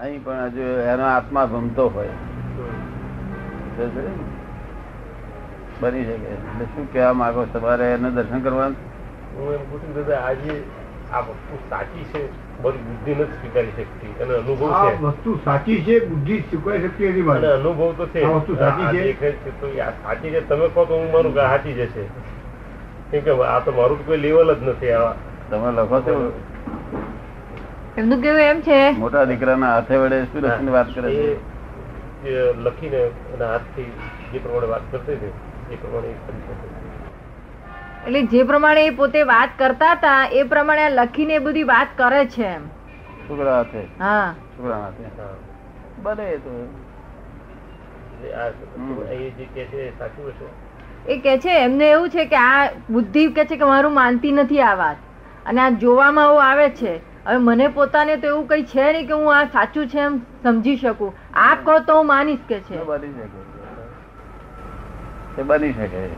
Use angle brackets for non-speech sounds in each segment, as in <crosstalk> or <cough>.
અહીં પણ હજુ એનો આત્મા ભમતો હોય. બની શકે. એટલે શું કહેવા માંગો તમારે એનું દર્શન કરવાનું? હું એમ પૂછું દાદા આજે આ વસ્તુ સાચી છે? મારી બુદ્ધિ નથી સ્વીકારી શકતી. અને અનુભવ છે. વસ્તુ સાચી છે બુદ્ધિ સ્વીકારી શકતી નથી અને અનુભવ તો છે. આ વસ્તુ સાચી છે? તો સાચી છે? તમે કહો તો હું મારું સાચી જશે. કેમ કે આ તો મારું તો કોઈ લેવલ જ નથી આવા. તમે લખો છો? એમનું કેવું એમ છે? મોટા દીકરાના હાથે વડે શું લખીને વાત કરે છે. એ લખીને એના હાથથી જે પ્રમાણે વાત કરતી હતી એ પ્રમાણે એટલે જે પ્રમાણે એ પોતે વાત કરતા હતા એ પ્રમાણે લખીને બધી વાત કરે છે એમ. છોકરા હાથે? હા. છોકરા હાથે? બને તો. એ કે છે એ કે એમને એવું છે કે આ બુદ્ધિ કે છે કે મારું માનતી નથી આ વાત. અને આ જોવામાં એવું આવે છે. હવે મને પોતાને તો એવું કઈ છે નહીં કે હું આ સાચું છે એમ સમજી શકું. આ કહો તો હું માનીશ કે છે. એ બની શકે. એ બની શકે. એ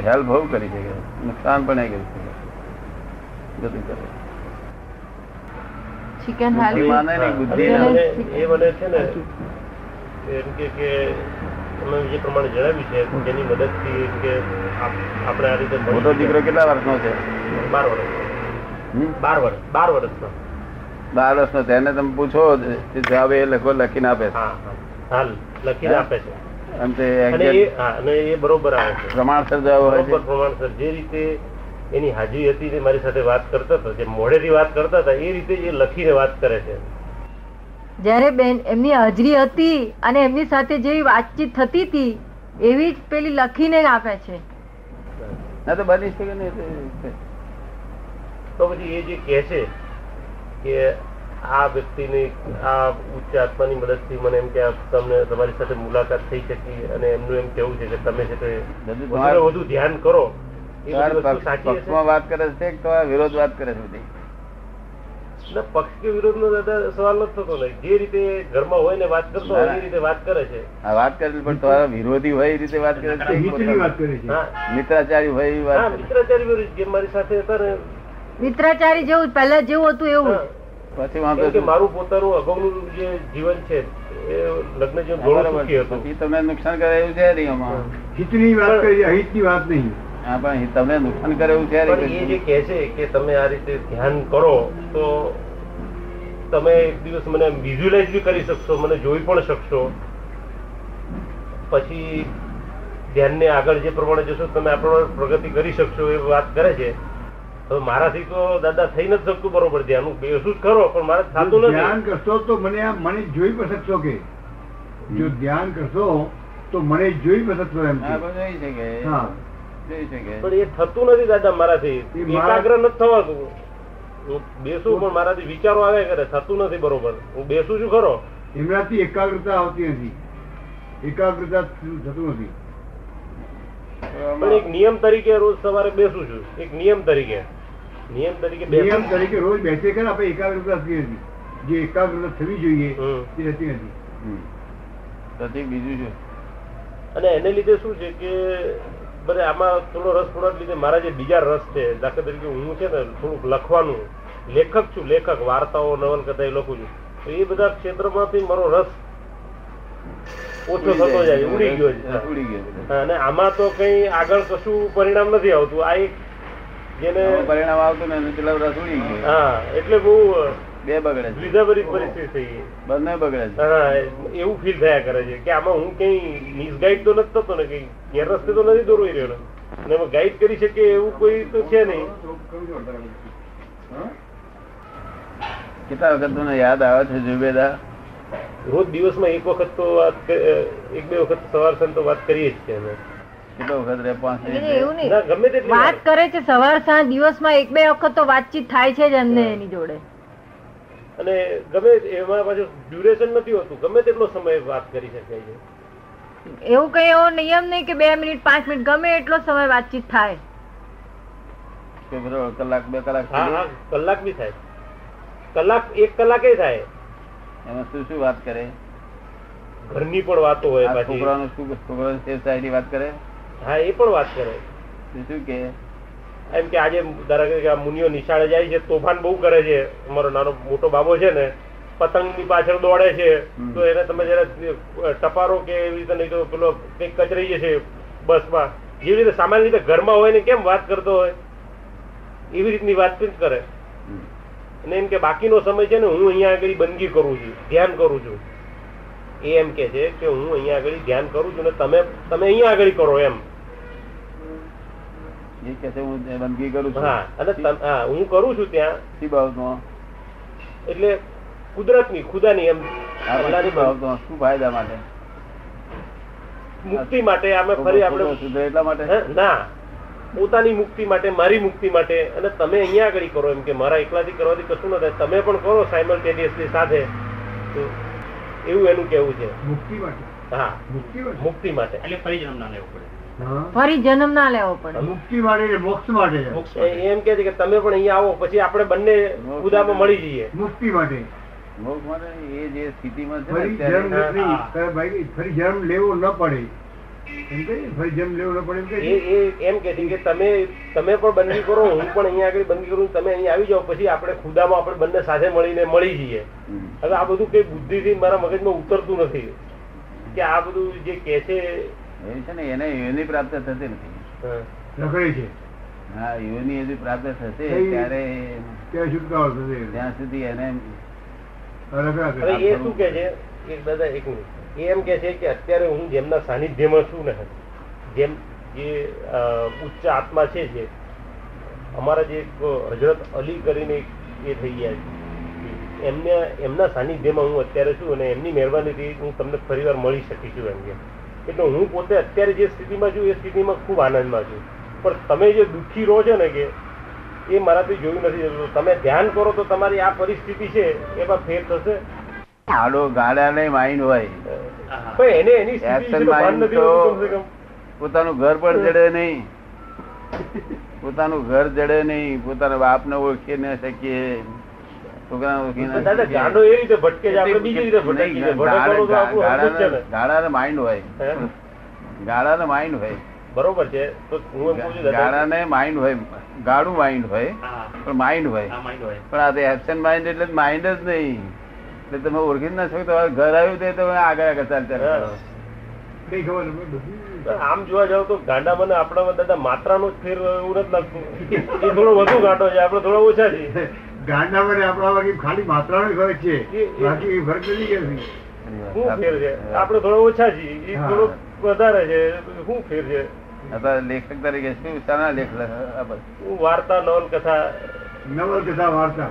હેલ્પ બહુ કરી શકે. નુકસાન પણ કરી શકે. બધું કરે. ચિકન બુદ્ધિ માને બુદ્ધિ ના. મને- એ મને છે ને એમ કે કે તમે જે પ્રમાણે જણાવ્યું છે જેની મદદથી એમ કે આપ- આપણે આ રીતે મોટો દીકરો કેટલા વર્ષનો છે? બાર વર્ષ? બાર વર્ષ બાર વર્ષનો બાર વર્ષનો તેને તમે પૂછો જવાબ એ લખો લખીને આપે છે. હા હા. હાલ લખીને આપે છે. અને તે અને એ exact હા અને એ બરોબર આવે છે. પ્રમાણસર જવાબ હોય બરોબર છે. પ્રમાણસર. જે રીતે એની હાજરી હતી મારી સાથે વાત કરતા હતા જે મોઢેથી વાત કરતા હતા એ રીતે એ લખીને વાત કરે છે. જ્યારે બેન એમની હાજરી હતી અને એમની સાથે જેવી વાતચીત થતી હતી એવી જ પેલી લખીને આપે છે. ના તો બની શકે ને એ તો- તો પછી એ જે કહે છે કે આ વ્યક્તિની આ ઉચ્ચ આત્માની મદદથી મને એમ કે તમને તમારી સાથે મુલાકાત થઈ શકી અને એમનું એમ કેવું છે કે તમે છે તે વધુ ધ્યાન કરો પક્ષમાં વાત કરે છે કે તમારા વિરોધ વાત કરે છે બધી? ના, પક્ષ કે વિરોધનો દાદા સવાલ નથી થતો ને. જે રીતે ઘરમાં હોય ને વાત કરતો હોય એ રીતે વાત કરે છે. આ વાત કરે છે પણ તમારા વિરોધી હોય એ રીતે વાત કરે છે. મિત્રાચારી હોય. મિત્રાચારી જે મારી સાથે હતા ને મિત્રાચારી જેવું પહેલા જેવું હતું એવું. પછી વાંધો કે મારું પોતાનું અગાઉનું જે જીવન છે એ લગ્ન જીવન ઘણું સુખી. હતું. પછી તમને નુકસાન કરાયું છે નહીં આમાં હિતની વાત કરી અહિતની વાત નહીં. હા પણ તમને નુકસાન કરાયું છે પણ એ જે કહે છે કે તમે આ રીતે ધ્યાન કરો તો તમે એક દિવસ મને વિઝ્યુલાઇઝ બી કરી શકશો મને જોઈ પણ શકશો. પછી ધ્યાનને આગળ જે પ્રમાણે જશો તમે આ પ્રમાણે પ્રગતિ કરી શકશો એ વાત કરે છે. હવે મારાથી તો દાદા થઈ નથી શકતું બરોબર ધ્યાન હું બેસું જ ખરો પણ મારે થતું નથી. ધ્યાન કરશો તો મને આ- મને જોઈ પણ શકશો કે? જો ધ્યાન કરશો તો મને જોઈ પણ શકશો એમ હા પણ એ થતું નથી દાદા મારાથી. મારા- એકાગ્ર નથી થવાતું હું બેસું પણ મારાથી વિચારો આવ્યા કરે. થતું નથી બરોબર. હું બેસું છું ખરો. એમનાથી એકાગ્રતા આવતી નથી. એકાગ્રતા થતું નથી. પણ એક નિયમ તરીકે રોજ સવારે બેસું છું. એક નિયમ તરીકે. નિયમ તરીકે નિયમ તરીકે રોજ બેસે કરે આપણે એકાગ્રતા થતી નથી જે એકાગ્રતા થવી જોઈએ એ થતી નથી. પ્રતિક બીજું છે? અને એને લીધે શું છે કે બધે આમાં થોડો રસ થોડા લીધે મારા જે બીજા રસ છે દાખલા તરીકે હું છે ને થોડુંક લખવાનું લેખક છું લેખક વાર્તાઓ નવલકથા એ લખું છું. તો એ બધા ક્ષેત્રમાંથી મારો રસ ઓછો થતો જાય ઉડી ગયો છે. ઉડી ગયો અને આમાં તો કઈ આગળ કશું પરિણામ નથી આવતું. આ એક પરિણામ આવતું ને પેલા રસ ઉડી ગયો. એટલે બહુ બે બગડે છે. દ્વિધાભરી પરિસ્થિતિ થઈ બંને બગડે છે. હા એવું ફીલ થયા કરે છે કે આમાં હું કઈ મિસગાઈડ તો નથી થતો ને કઈ ગેરરસ્તે તો નથી દોરવાઈ રહ્યો ને. એમાં ગાઈડ કરી શકે એવું કોઈ તો છે નહીં. કેટલા વખત તમને યાદ આવે છે જુબેદા રોજ દિવસમાં એક વખત તો વાત એક બે વખત સવાર સાંજ તો વાત કરીએ જ છે અમે. કેટલો વખત રે પાંચ વાત કરે છે સવાર સાંજ દિવસમાં એક બે વખત તો વાતચીત થાય છે જ એમને એની જોડે. અને ગમે એમાં પાછું ડ્યુરેશન નથી હોતું. ગમે તેટલો સમય વાત કરી શકાય છે. એવું કઈ એવો નિયમ નહીં કે બે મિનિટ પાંચ મિનિટ ગમે એટલો સમય વાતચીત થાય. કે કલાક બે કલાક? કલાક બી થાય. કલાક એક કલાકે થાય. એમાં શું શું વાત કરે? ઘરની પણ વાતો હોય છોકરાનું શું છોકરાની સેફ સાઈડની વાત કરે? હા એ પણ વાત કરે. શું કે? એમ કે આજે ધારા કે મુનિઓ નિશાળે જાય છે તોફાન બહુ કરે છે. અમારો નાનો મોટો બાબો છે ને પતંગની પાછળ દોડે છે. તો એને તમે જરા ટપારો કે એવી રીતે નહીં તો પેલો કંઈક કચરાઈ જશે બસમાં જેવી રીતે સામાન્ય રીતે ઘરમાં હોય ને કેમ વાત કરતો હોય? એવી રીતની વાતચીત કરે. અને એમ કે બાકીનો સમય છે ને હું અહીંયા આગળ બંદગી કરું છું ધ્યાન કરું છું. એ એમ કે છે કે હું અહીંયા આગળ ધ્યાન કરું છું ને તમે તમે અહીંયા આગળ કરો એમ. એ કે છે હું બંદગી કરું છું. હા અને હા હું કરું છું ત્યાં. શી બાબતમાં? એટલે કુદરતની ખુદાની એમ અલ્લાહની બાબતમાં? શું ફાયદા માટે? મુક્તિ માટે અમે ફરી આપણે સુધરે એટલા માટે? ના. પોતાની મુક્તિ માટે મારી મુક્તિ માટે અને તમે અહીંયા આગળ કરો એમ કે મારા એકલાથી કરવાથી કશું ન થાય. તમે પણ કરો સાયમલ્ટેનિયસલી સાથે. તો એવું એનું કેવું છે. મુક્તિ માટે? હા. મુક્તિ માટે? એટલે ફરી જન્મ ના લેવો પડે. ફરી જન્મ ના લેવો પડે. મુક્તિ માટે મોક્ષ માટે? એમ કે છે કે તમે પણ અહીંયા આવો પછી આપણે બંને ઉદામાં મળી જઈએ. મુક્તિ માટે? મોક્ષ માટે એ જે સ્થિતિમાં છે ફરી જન્મ લેવો ન પડે. એમ કે છે. કે તમે તમે પણ બંદગી કરો હું પણ અહીંયા આગળ બંદગી કરું તમે અહીંયા આવી જાઓ પછી આપણે ખુદામાં આપણે બંને સાથે મળીને મળી જઈએ. હવે આ બધું કઈ બુદ્ધિથી મારા મગજમાં ઉતરતું નથી. કે આ બધું જે કે છે છે ને એને યોની પ્રાપ્ત થતી નથી. છે. હા યોની હજી પ્રાપ્ત થશે ત્યારે ત્યાં થશે ત્યાં સુધી એને એ શું કે છે? એક દાદા એક મિનિટ. એ એમ કે છે કે અત્યારે હું જેમના સાનિધ્યમાં છું ને, જેમ જે ઉચ્ચ આત્મા છે જે, અમારા જે હજરત અલી કરીને એ થઈ ગયા છે. એમને, એમના સાનિધ્યમાં હું અત્યારે છું અને એમની મહેરબાનીથી હું તમને ફરીવાર મળી શકી છું એમ કે. એટલે હું પોતે અત્યારે જે સ્થિતિમાં છું, એ સ્થિતિમાં ખૂબ આનંદમાં છું. પણ તમે જે દુઃખી રહો છો ને કે, એ મારાથી જોયું નથી. તમે ધ્યાન કરો તો તમારી આ પરિસ્થિતિ છે, એમાં ફેર થશે. આડો ગાડા નહીં માઇન્ડ હોય. એને એની mind નથી તો-. પોતાનું ઘર પણ જડે નહીં. પોતાનું ઘર જડે નહીં. પોતાના બાપને ઓળખી ન શકીએ. ગાળાને માઇન્ડ હોય. ગાળાને માઇન્ડ હોય. બરોબર છે તો હું એમ પૂછું દાદા ગાળાને માઇન્ડ હોય. ગાળું માઇન્ડ હોય પણ માઇન્ડ હોય. પણ આ તો એબસન્ટ માઇન્ડ એટલે માઇન્ડ જ નહીં. એટલે તમે ઓળખી ના શકો તમારે ઘર આવ્યું તે તમે આગળ આગળ ચાલતા આમ જોવા જાવ તો ગાંડા મને આપણા દાદા માત્રાનો જ ફેર એવું નથી લાગતું. એ થોડો વધુ ગાંડો છે આપણે થોડો ઓછા છીએ. ગાંડા મને આપણા વાગે ખાલી માત્રાનો જ ફરક છે. બાકી ફરક નથી કે શું ફેર છે? આપણે થોડો ઓછા છીએ. એ થોડો વધારે છે. શું ફેર છે? અત્યારે લેખક તરીકે શું શાના લેખ વાર્તા નવલકથા? નવલકથા વાર્તા.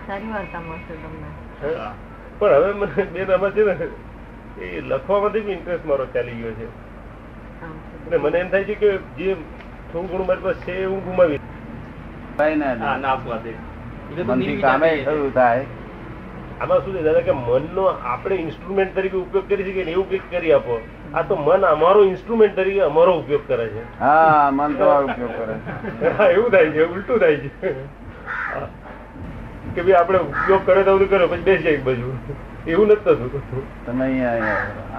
સારી વાર્તા મળશે તમને. પણ હવે મને બેન આમાં છે ને એ લખવામાંથી બી ઇન્ટરેસ્ટ મારો ચાલી ગયો છે. અને મને એમ થાય છે કે જે થોડું ઘણું મારી પાસે છે હું ગુમાવી. એટલે આમાં શું છે દાદા કે મનનો આપણે ઇન્સ્ટ્રુમેન્ટ તરીકે ઉપયોગ કરી શકીએ એવું કંઈક કરી આપો. આ તો મન અમારો ઇન્સ્ટ્રુમેન્ટ તરીકે અમારો ઉપયોગ કરે છે. હા મન તમારો ઉપયોગ કરે છે. એવું થાય છે ઉલટું થાય છે. <laughs> કે ભાઈ આપણે ઉપયોગ કરે તો બધું કરે પછી બેસી જાય બાજુ એવું નથી થતું તમે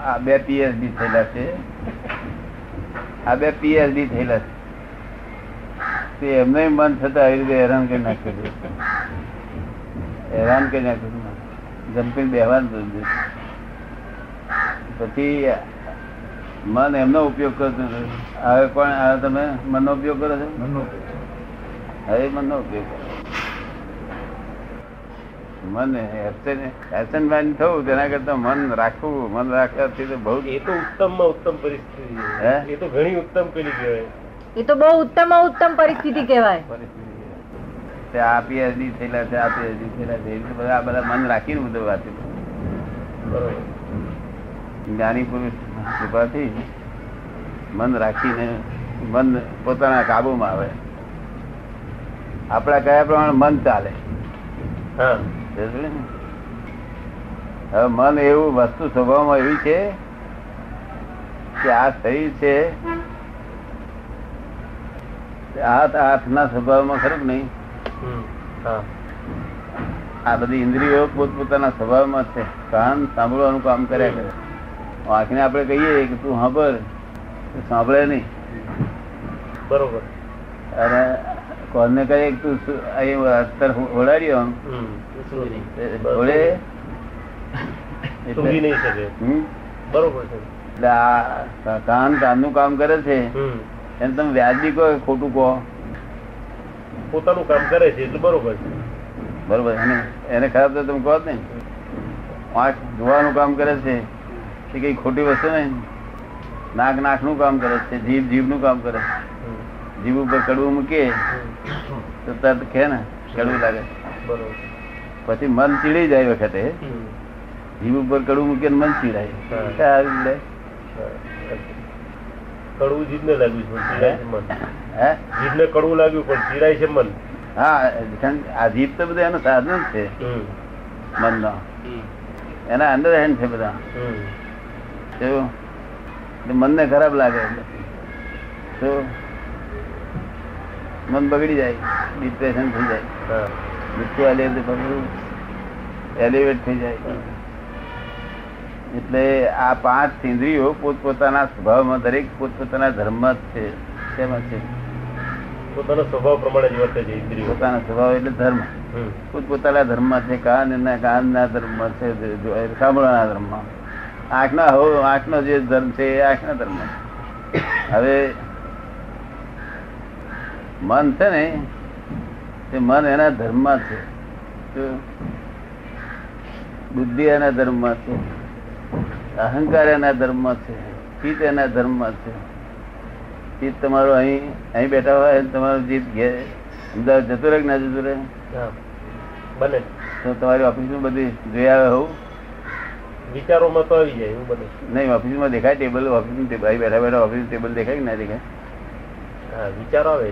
આ બે પીએચડી થયેલા છે આ બે પીએચડી થયેલા છે તે એમને મન થતા આવી રીતે હેરાન કરી નાખ્યું. હેરાન કરી નાખ્યું. જંપીને બેહવાનું. પછી મન એમનો ઉપયોગ કરતું. હવે પણ તમે મનનો ઉપયોગ કરો છો મનનો હવે મનનો ઉપયોગ કરો મન એબસન્ટ માઇન્ડ થવું તેના કરતા મન રાખવું મન રાખવાથી તો બહુ એ તો ઉત્તમમાં ઉત્તમ પરિસ્થિતિ હે? એ તો ઘણી ઉત્તમ પેલી કહેવાય. એ તો બહુ ઉત્તમ ઉત્તમ પરિસ્થિતિ કહેવાય. તે આ પીએચડી થયેલા છે આ પીએચડી થયેલા છે એ બધા આ બધા મન રાખીને બધું વાત જ્ઞાની પુરુષ કૃપાથી મન રાખીને મન પોતાના કાબુમાં આવે. આપણા કયા પ્રમાણે મન ચાલે? હા? હવે મન એવું વસ્તુ સ્વભાવમાં એવી છે કે આ શરીર છે. તે હાથ હાથના સ્વભાવમાં ખરું નહીં? આ બધી ઇન્દ્રિયો પોતપોતાના સ્વભાવમાં છે. કાન સાંભળવાનું કામ કર્યા કરે. આંખને આપણે કહીએ કે તું સાંભળ. સાંભળે નહીં. બરોબર. અને કોને કહે તું અહીં અત્તર ઓળાડ્યો. ઓળે બરોબર. છે. એટલે આ કાન કાનનું કામ કરે છે. હમ. તમે વ્યાજબી કહો ખોટું કહો? પોતાનું કામ કરે છે એટલે બરોબર છે. બરોબર. એને એને ખરાબ તો તમે કહો ને. આંખ જોવાનું કામ કરે છે. એ કઈ ખોટી વસ્તુ નહીં. નાક નાકનું કામ કરે છે. જીભ જીભનું કામ કરે છે. જીભ ઉપર કડવું મૂકીએ તો તરત ખે ને કડવું લાગે. બરોબર. પછી મન ચીડી જાય વખતે. જીભ ઉપર કડવું મૂકીને મન ચીડાય? કડવું જીભને લાગ્યું છે હે? જીભને કડવું લાગ્યું પણ ચીડાય છે મન. હા આ જીભ તો બધા એનું સાધન છે. મનનો. એના અંડર હેન્ડ છે બધા. હમ. મનને ખરાબ લાગે. તો મન બગડી જાય ડિપ્રેશન થઈ જાય. હા. એલિવેટ થઈ જાય. એટલે આ પાંચ ઇન્દ્રિયો પોતપોતાના સ્વભાવમાં દરેક પોતપોતાના ધર્મ જ છે. શેમાં છે? પોતાના સ્વભાવ પ્રમાણે જ વર્તે છે ઇન્દ્રિયો. પોતાના સ્વભાવ એટલે ધર્મ. પોતપોતાના ધર્મ છે કાન એના કાનના ધર્મ છે સાંભળવાના ધર્મ આંખના હો આંખનો જે ધર્મ છે એ આંખના ધર્મ હવે મન છે ને તે મન એના ધર્મમાં છે. બુદ્ધિ એના ધર્મમાં છે. અહંકાર એના ધર્મમાં છે. ચિત્ત એના ધર્મમાં છે. ચિત્ત તમારું અહીં અહીં બેઠા હોય તમારું જીત ઘે અમદાવાદ જતું રહે ના જતું રહે. બને. તો તમારી ઓફિસમાં બધી જોઈ આવે હોવું વિચારોમાં તો આવી જાય એવું બને. નહીં ઓફિસમાં દેખાય ટેબલ ઓફિસ બેઠા બેઠા ઓફિસ ટેબલ દેખાય કે ના દેખાય? હા વિચારો આવે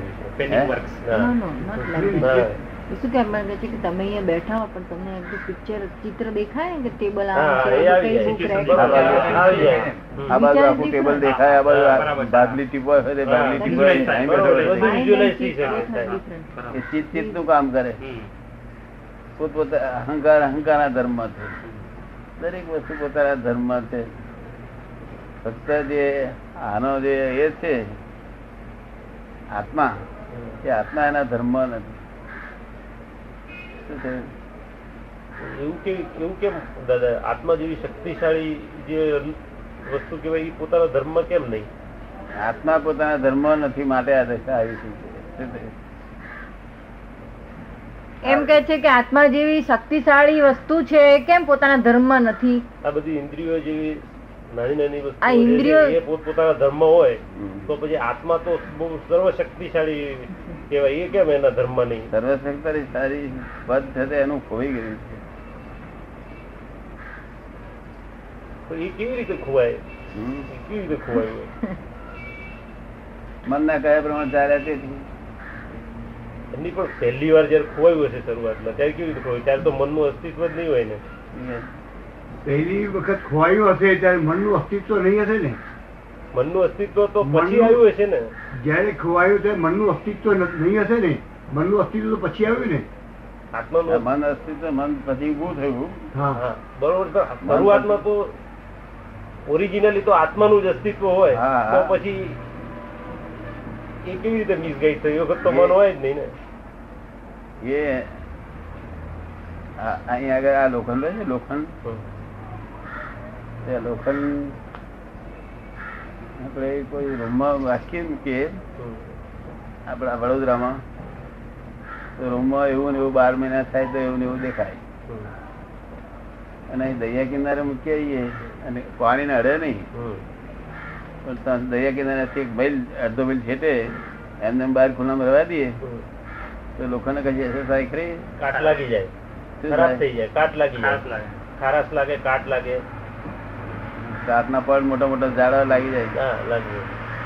શું માંગે છે કે તમે અહીંયા બેઠા હો પણ તમને પિક્ચર ચિત્ર દેખાય કે ટેબલ બુક. આ બાજુ આખું ટેબલ દેખાય આ બાજુ બાદલી બાદલી. બધું. એ કામ કરે. પોતપોતા અહંકાર અહંકારના ધર્મ છે. દરેક વસ્તુ પોતાના ધર્મ છે. ફક્ત જે આનો જે એ છે આત્મા એ આત્મા એના ધર્મ નથી. એવું કે એવું કેમ? દાદા આત્મા જેવી શક્તિશાળી જે વસ્તુ કહેવાય એ પોતાના ધર્મ કેમ નહીં? આત્મા પોતાના ધર્મ નથી માટે આ દશા આવી છે. એમ કે છે કે આત્મા જેવી શક્તિશાળી વસ્તુ છે એ કેમ પોતાના ધર્મ નથી? આ બધી ઇન્દ્રિયો જેવી નાની નાની વસ્તુ એ પોતપોતાના ધર્મ હોય તો પછી આત્મા તો બહુ સર્વશક્તિશાળી કહેવાય. એ કેમ એના ધર્મ નહીં સર્વશક્તિ પદ છે એનું ખોઈ ગયું છે. તો એ કેવી રીતે ખોવાય? હમ. એ કેવી રીતે ખોવાય? <laughs> મનના કયા પ્રમાણે ચાલ્યા તેથી એમની પણ પહેલી વાર જયારે ખોવાયું હશે શરૂઆતમાં ત્યારે કેવી રીતે ખોવાય? ત્યારે તો મનનું અસ્તિત્વ જ નહીં હોય ને. પહેલી વખત ખોવાયું હશે ત્યારે મનનું અસ્તિત્વ નહીં હશે ને? મનનું અસ્તિત્વ તો પછી આવ્યું હશે ને? જ્યારે ખોવાયું ત્યારે મનનું અસ્તિત્વ ન- નહીં હશે ને? મનનું અસ્તિત્વ તો પછી આવ્યું ને? આત્માનું મન અસ્તિત્વ મન પછી ઉભું થયું. હા. બરોબર તો શરૂઆતમાં તો ઓરિજિનલી તો આત્માનું જ અસ્તિત્વ હોય. હા, તો પછી એ કેવી રીતે મિસગાઈડ થયું વખત તો મન હોય જ નહીં ને. એ અહીંયા અહીં આગળ આ લોખંડ હોય છે લોખંડ. તે લોખંડ આપણે કોઈ રૂમમાં રાખીએ ને કે. આપણા વડોદરામાં તો રૂમમાં એવું ને એવું બાર મહિના થાય તો એવું ને એવું દેખાય. અને દરિયા કિનારે મૂકી આવીએ અને પાણીને અડે નહીં. પણ ત્યાં દરિયા કિનારેથી એક મહિલ અડધો મહિલ છેટે એમને એમ બહાર ખુલ્લામાં રહેવા દઈએ. તો લોકોને કશી થાય ખરી? કાટ લાગી જાય. ખરાબ થઈ જાય કાટ લાગી જાય. ખારાશ લાગે કાટ લાગે. રાતના પડ મોટા મોટા ઝાડા લાગી જાય.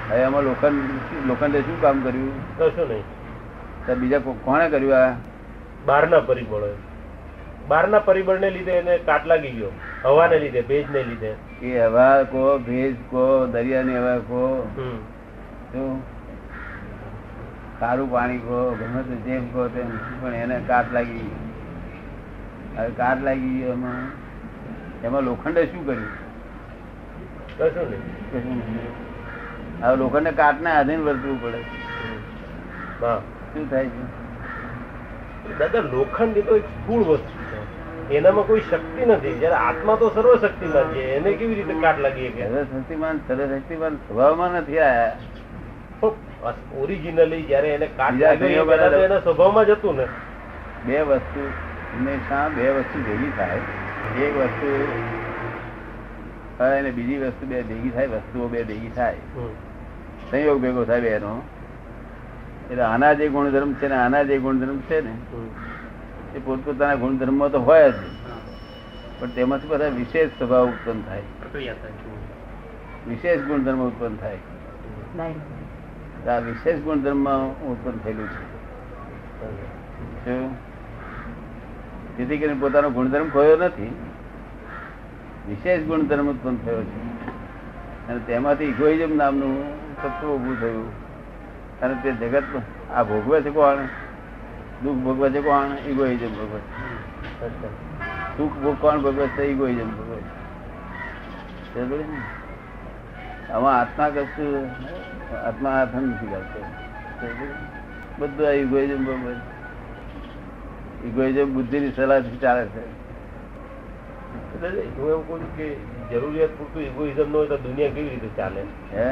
હવે એમાં લોખંડ લોખંડે શું કામ કર્યું? કશું નહીં. બીજા કોણે કર્યું આ? બહારના પરિબળો બહારના પરિબળને લીધે એને કાટ લાગી ગયો. હવાને લીધે ભેજને લીધે. એ હવા કો ભેજ કો દરિયાની હવા કો. શું? ખારું પાણી કો ગમે તે જેમ કો તેમ. પણ એને કાટ લાગી. હવે કાટ લાગી ગયો એમાં. એમાં લોખંડે શું કર્યું? કશું નહીં. હવે લોખંડને કાટને આધીન વર્તવું પડે. શું થાય છે? દાદા લોખંડ એ તો એક સ્થૂળ વસ્તુ છે. એનામાં કોઈ શક્તિ નથી. જયારે આત્મા તો સર્વશક્તિમાં છે. એને કેવી રીતે કાટ લાગી શકે સર્વશક્તિમાન સર્વશક્તિમાન સ્વભાવમાં નથી આયા. ઓરિજિનલી જયારે એને કાટ તો એના સ્વભાવમાં જ હતું ને. બે વસ્તુ હંમેશા બે વસ્તુ ભેગી થાય. એક વસ્તુ અને બીજી વસ્તુ બે ભેગી થાય વસ્તુઓ બે ભેગી થાય. સંયોગ ભેગો થાય બેનો. એટલે આના જે ગુણધર્મ છે ને આના જે ગુણધર્મ છે ને એ પોતપોતાના ગુણધર્મો તો હોય જ. પણ તેમાંથી બધા વિશેષ સ્વભાવ ઉત્પન્ન થાય. વિશેષ ગુણધર્મ ઉત્પન્ન થાય. આ વિશેષ ગુણધર્મ ઉત્પન્ન થયેલું છે? જેથી કરીને પોતાનો ગુણધર્મ ખોયો નથી વિશેષ ગુણધર્મ ઉત્પન્ન થયો છે. અને તેમાંથી ઇગોઇઝમ નામનું તત્વ ઊભું થયું. અને તે જગત આ ભોગવે છે કોણ? દુઃખ ભોગવે છે કોણ? ઇગોઇઝમ ભોગવે છે. સુખ ભોગ કોણ ભોગવે છે? ઇગોઇઝમ ભોગવે છે. આમાં આત્મા કશું, આત્મા હાથ નથી કરતો બધું આ ઇગોઇઝમ ભોગવે ઇગોઇઝમ બુદ્ધિની સલાહથી ચાલે છે. એટલે હું એમ કહું કે જરૂરિયાત પૂરતું ઇગોઇઝમ ન હોય તો દુનિયા કેવી રીતે ચાલે? હે?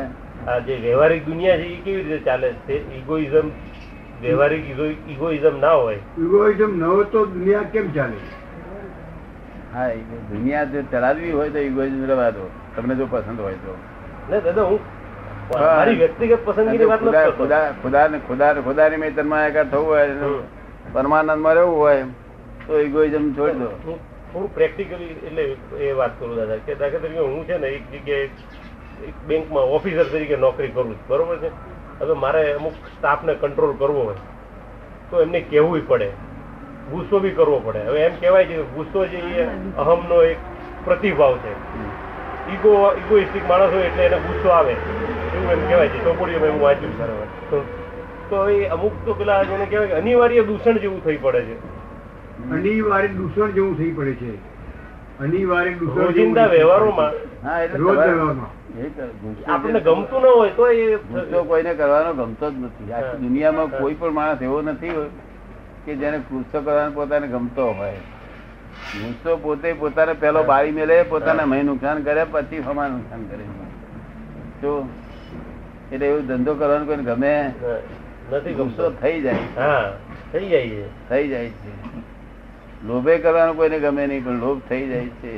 આ જે વ્યવહારિક દુનિયા છે એ કેવી રીતે ચાલે? તે ઇગોઇઝમ વ્યવહારિક ઇગોઇઝમ ના હોય. ઇગોઇઝમ ન હોય તો દુનિયા કેમ ચાલે? હા દુનિયા જો ચલાવવી હોય તો ઇગોઇઝમ રવા દો તમને જો પસંદ હોય તો. ને દાદા હું મારી વ્યક્તિગત પસંદગીની વાત નથી ખુદા ને ખુદા ખુદા ખુદા ખુદાની મેતનમાં એકાદ થવું હોય પરમાનંદ પરમાનંદમાં રહેવું હોય તો ઇગોઇઝમ છોડી દો. થોડું પ્રેક્ટિકલી એટલે એ વાત કરું દાદા, કે દાખલા તરીકે હું છે ને એક જગ્યાએ એક બેંકમાં ઓફિસર તરીકે નોકરી કરું છું, બરોબર છે? હવે મારે અમુક સ્ટાફને કંટ્રોલ કરવો હોય, તો એમને કહેવું પડે, ગુસ્સો બી કરવો પડે. હવે એમ કહેવાય છે ગુસ્સો જે એ અહમનો એક પ્રતિભાવ છે. ઈગો ઇગોઇસ્ટિક માણસ હોય એટલે એને ગુસ્સો આવે, એવું એમ કહેવાય છે. ચોપડીઓમાં એવું વાંચ્યું બરાબર તો એ અમુક તો પેલા જેને કહેવાય અનિવાર્ય દૂષણ જેવું થઈ પડે છે. અનિવાર્ય દૂષણ જેવું થઈ પડે છે. અનિવાર્ય દૂષણ રોજિંદા વ્યવહારોમાં? હા એટલે રોજ વ્યવહારમાં. આપણને ગમતું ન હોય તો એ ગુસ્સો કોઈને કરવાનો ગમતો જ નથી. આખી દુનિયામાં કોઈ પણ માણસ એવો નથી હોય કે જેને ગુસ્સો કરવાનો પોતાને ગમતો હોય. ગુસ્સો પોતે પોતાને પેલો. બારી મેલે પોતાના. મહી નુકસાન કરે પછી હમા નુકસાન કરે. તો એટલે એવું ધંધો કરવાનો કોઈને ગમે નથી ગુસ્સો ગમતો થઈ જાય. હા થઈ જાય છે થઈ જાય છે. લોભે કરવાનું કોઈને ગમે નહીં પણ લોભ થઈ જાય છે.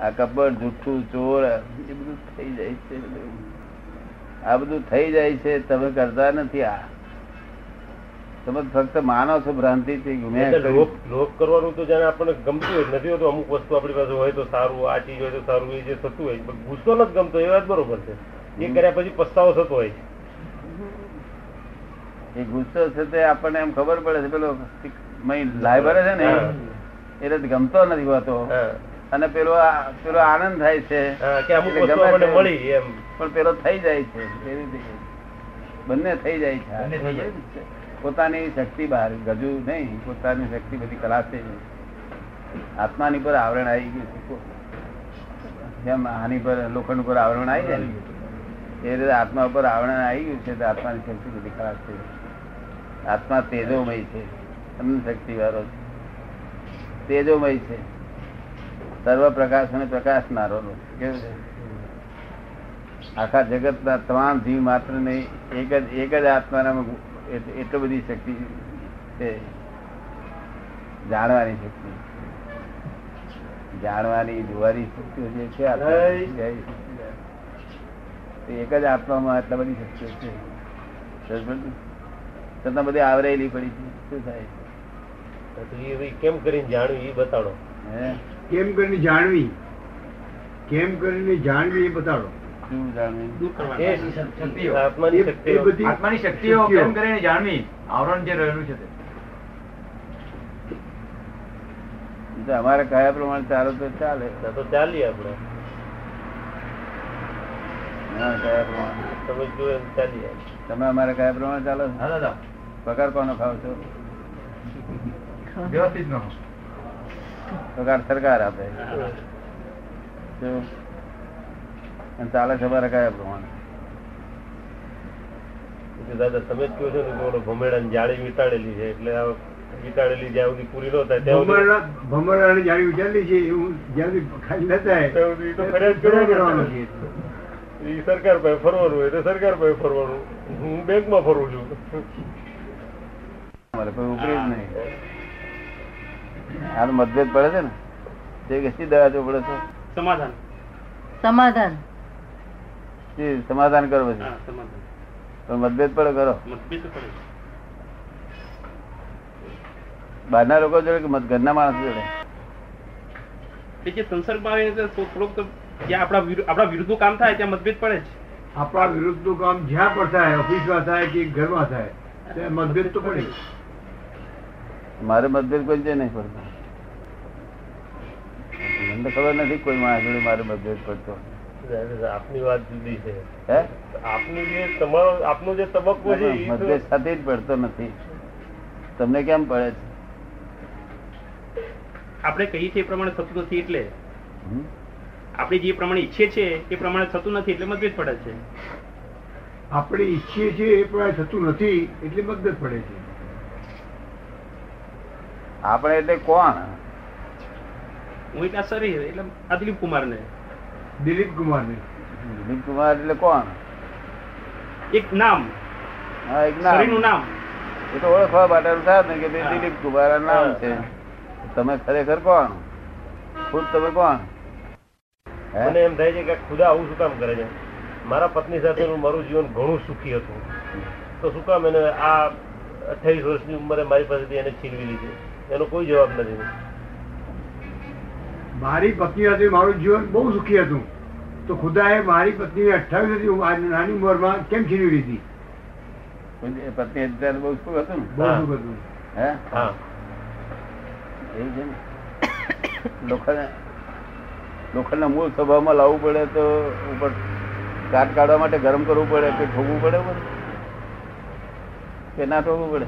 આ કપડ જુઠ્ઠું ચોર એ બધું થઈ જાય છે. આ બધું થઈ જાય છે તમે કરતા નથી આ. તમે ફક્ત માનો છો ભ્રાંતિ થી લોભ કરવાનું તો જયારે આપણને ગમતું હોય નથી હોતું અમુક વસ્તુ આપણી પાસે હોય તો સારું આ ચીજ હોય તો સારું એ જે થતું હોય પણ ગુસ્સો નથી ગમતો એ વાત બરોબર છે. એ કર્યા પછી પસ્તાવો થતો હોય છે. એ ગુસ્સો છે તે આપણને એમ ખબર પડે છે પેલો મહી લાય ભરે છે ને એટલે ગમતો નથી હોતો. અને પેલો પેલો આનંદ થાય છે. છે. પણ પેલો થઈ જાય છે બંને થઈ જાય છે. પોતાની શક્તિ બહાર ગજુ નહીં પોતાની શક્તિ બધી કલાશે આત્માની પર આવરણ આવી ગયું છે જેમ આની પર લોખંડ પર આવરણ આવી જાય એ રીતે આત્મા પર આવરણ આવી ગયું છે આત્માની શક્તિ બધી કલા છે. આત્મા તેજોમય છે. અનંત શક્તિ વાળો તેજોમય છે. સર્વ પ્રકાશ અને પ્રકાશનારો કેવું છે? આખા જગતના તમામ જીવ માત્ર ને એક જ એક જ આત્માનામાં એટલી બધી શક્તિ છે. જાણવાની શક્તિ. જાણવાની જોવાની શક્તિઓ જે છે એક જ આત્મામાં આટલા બધી શક્તિઓ છે. છતાં બધી આવરેલી પડી છે. શું થાય? એ કેમ કરીને જાણવી એ બતાડો. કેમ કરીને જાણવી? કેમ કરીને જાણવી એ બતાડો. શું જાણવું? દૂર એ કરવાની શક્તિઓ. આત્માની એ- એ શક્તિઓ. બધી આત્માની શક્તિઓ શક્તિઓ. કેમ કરીને જાણવી? આવરણ જે રહેલું છે તે. અમારે કયા પ્રમાણે ચાલો તો ચાલે. તો ચાલીએ આપણે. હા, કયા પ્રમાણે? તમે અમારે કયા પ્રમાણે ચાલો પગાર કોનો ખાવ છો? વ્યવસ્થિત નો સરકાર આપે. ચાલે છે અમારે કયા પ્રમાણે દાદા તમે જ કહો છો ને ભમેડા ની જાળી વીંટાળેલી છે એટલે આ જ્યાં સુધી પૂરી ન થાય ત્યાં સુધી ભમરડા ની જાળી વિચારેલી છે એવું જ્યાં સુધી ખાલી ન થાય તો ફરિયાદ ફરિયાદ કરવાનો કરવાનો છે. છે સરકાર પાસે ફરવાનું હોય તો સરકાર પાસે ફરવાનું. હું બેંકમાં ફરું છું. મારે કોઈ ઉપરી જ નહીં. આ મતભેદ પડે છે ને? તે કે શી દવા ચોપડે છે સમાધાન. સમાધાન. શી સમાધાન કરો પછી. પણ મતભેદ પડે કરો. મતભેદ પડે. બહારના લોકો જોડે કે મત- ઘરના માણસ જોડે? જે સંસર્ગમાં આવે થોડોક આપણા આપણા વિરુદ્ધનું કામ થાય ત્યાં મતભેદ પડે છે આપણા વિરુદ્ધનું કામ જ્યાં પણ થાય ઓફિસમાં થાય કે ઘરમાં થાય ત્યાં મતભેદ તો પડે મારે મતભેદ કોઈ છે નહીં પડતો. મને ખબર નથી કોઈ માણસ જોડે મારે મતભેદ પડતો. આપની વાત જુદી છે. હે? આપનું જે તમારો આપનો જે તબક્કો છે મતભેદ સાથે જ પડતો નથી. તમને કેમ પડે છે? આપણે કહીએ છીએ એ પ્રમાણે થતું નથી એટલે? આપણે જે પ્રમાણે ઈચ્છીએ છીએ એ પ્રમાણે થતું નથી એટલે મતભેદ પડે છે. આપણે ઈચ્છીએ છીએ એ પ્રમાણે થતું નથી એટલે મતભેદ પડે છે. આપણે એટલે કોણ? હું એક શરીર એટલે આ દિલીપ કુમારને. દિલીપ કુમારને. દિલીપ કુમાર એટલે કોણ? એક નામ. હા એક શરીરનું નામ. નામ એ તો ઓળખવા માટેનું થાય ને કે ભાઈ દિલીપ કુમાર નામ છે. તમે ખરેખર કોણ? ખુદ તમે કોણ? મને એમ થાય છે કે ખુદા આવું શું કામ કરે છે? મારા પત્ની સાથેનું મારું જીવન ઘણું સુખી હતું. તો શું કામ એને આ અઠ્યાવીસ વર્ષની ઉંમરે મારી પાસેથી એને છીનવી લીધી? એનો કોઈ જવાબ નથી. મારી પત્ની હતી મારું જીવન બહુ સુખી હતું. તો ખુદાએ મારી પત્ની અઠાવીસ હતી આ નાની ઉંમરમાં કેમ છીનવી લીધી પત્ની અત્યારે બહુ સુખ હતું ને? બહુ સુખ હતું. હે? હા. એવું છે ને? લોખંડ લોખંડના મૂળ સ્વભાવમાં લાવવું પડે તો ઉપર કાટ કાઢવા માટે ગરમ કરવું પડે કે ઠોકવું પડે બધું કે ના ઠોકવું પડે?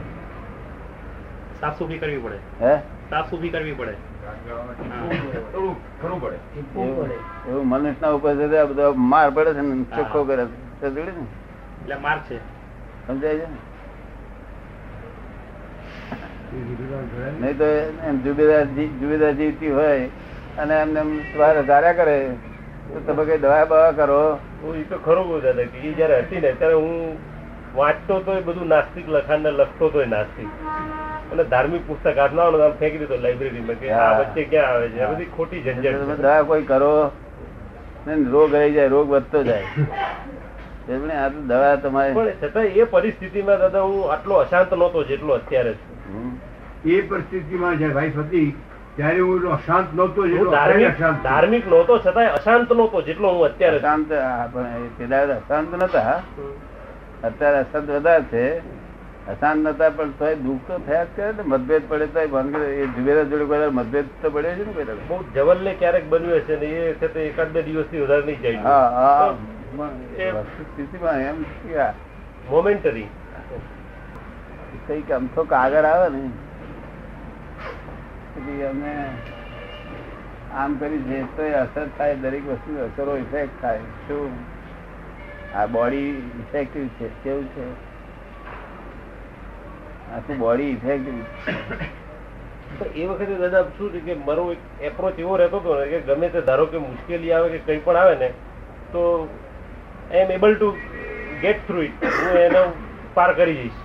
સાફ સુફી કરવી પડે. હે? સાફ સુફી કરવી પડે. એવું ઉપર છે આ બધો માર પડે છે ને ચોખ્ખો કરે છે. તો જોડે ને? એટલે માર છે. સમજાય છે? નહીં તો એમ જુબેદાર જુબેદાર જીવતી હોય અને એમને એમ ધાર્યા કરે તો તમે કઈ દવા બવા કરો? હું એ તો ખરું બહુ દાદા કે એ જયારે હતી ને ત્યારે હું વાંચતો તો બધું નાસ્તિક લખાણ ને લખતો તો નાસ્તિક. અને ધાર્મિક પુસ્તક હાથમાં આમ ફેંકી દીધો લાઇબ્રેરીમાં કે આ વચ્ચે ક્યાં આવે છે? બધી ખોટી ઝંઝટ. દવા કોઈ કરો ને રોગ આવી જાય રોગ વધતો જાય. એમણે આ તો દવા તમારે પણ છતાં એ પરિસ્થિતિમાં દાદા હું આટલો અશાંત નહોતો જેટલો અત્યારે છું. એ પરિસ્થિતિમાં જયારે વાઈફ હતી ત્યારે હું અશાંત નહોતો ધાર્મિક નહોતો છતાંય અશાંત નહોતો જેટલો હું અત્યારે શાંત પણ પેલા અશાંત નતા અત્યારે અશાંત વધારે છે. અશાંત નતા પણ તોય દુઃખ તો થયા જ કરે ને. મતભેદ પડે તો એ ઝુબેરા જોડે કોઈ મતભેદ તો પડ્યો છે ને કોઈ બહુ જવલ્લે ક્યારેક બન્યું હશે ને એ છે તો એકાદ બે દિવસથી વધારે નહીં જાય. હા હા સ્થિતિમાં એમ મોમેન્ટરી કંઈક અમથો કાગળ આવે ને. પછી અમે આમ કરી જે તો અસર થાય દરેક વસ્તુ અસરો ઇફેક્ટ થાય. શું? આ બોડી ઇફેક્ટિવ છે કેવું છે? આખું બોડી ઇફેક્ટ તો એ વખતે દાદા શું છે કે મારો એક એપ્રોચ એવો રહેતો હતો કે ગમે તે ધારો કે મુશ્કેલી આવે કે કંઈ પણ આવે ને તો I am able to get through it હું એનો પાર કરી જઈશ.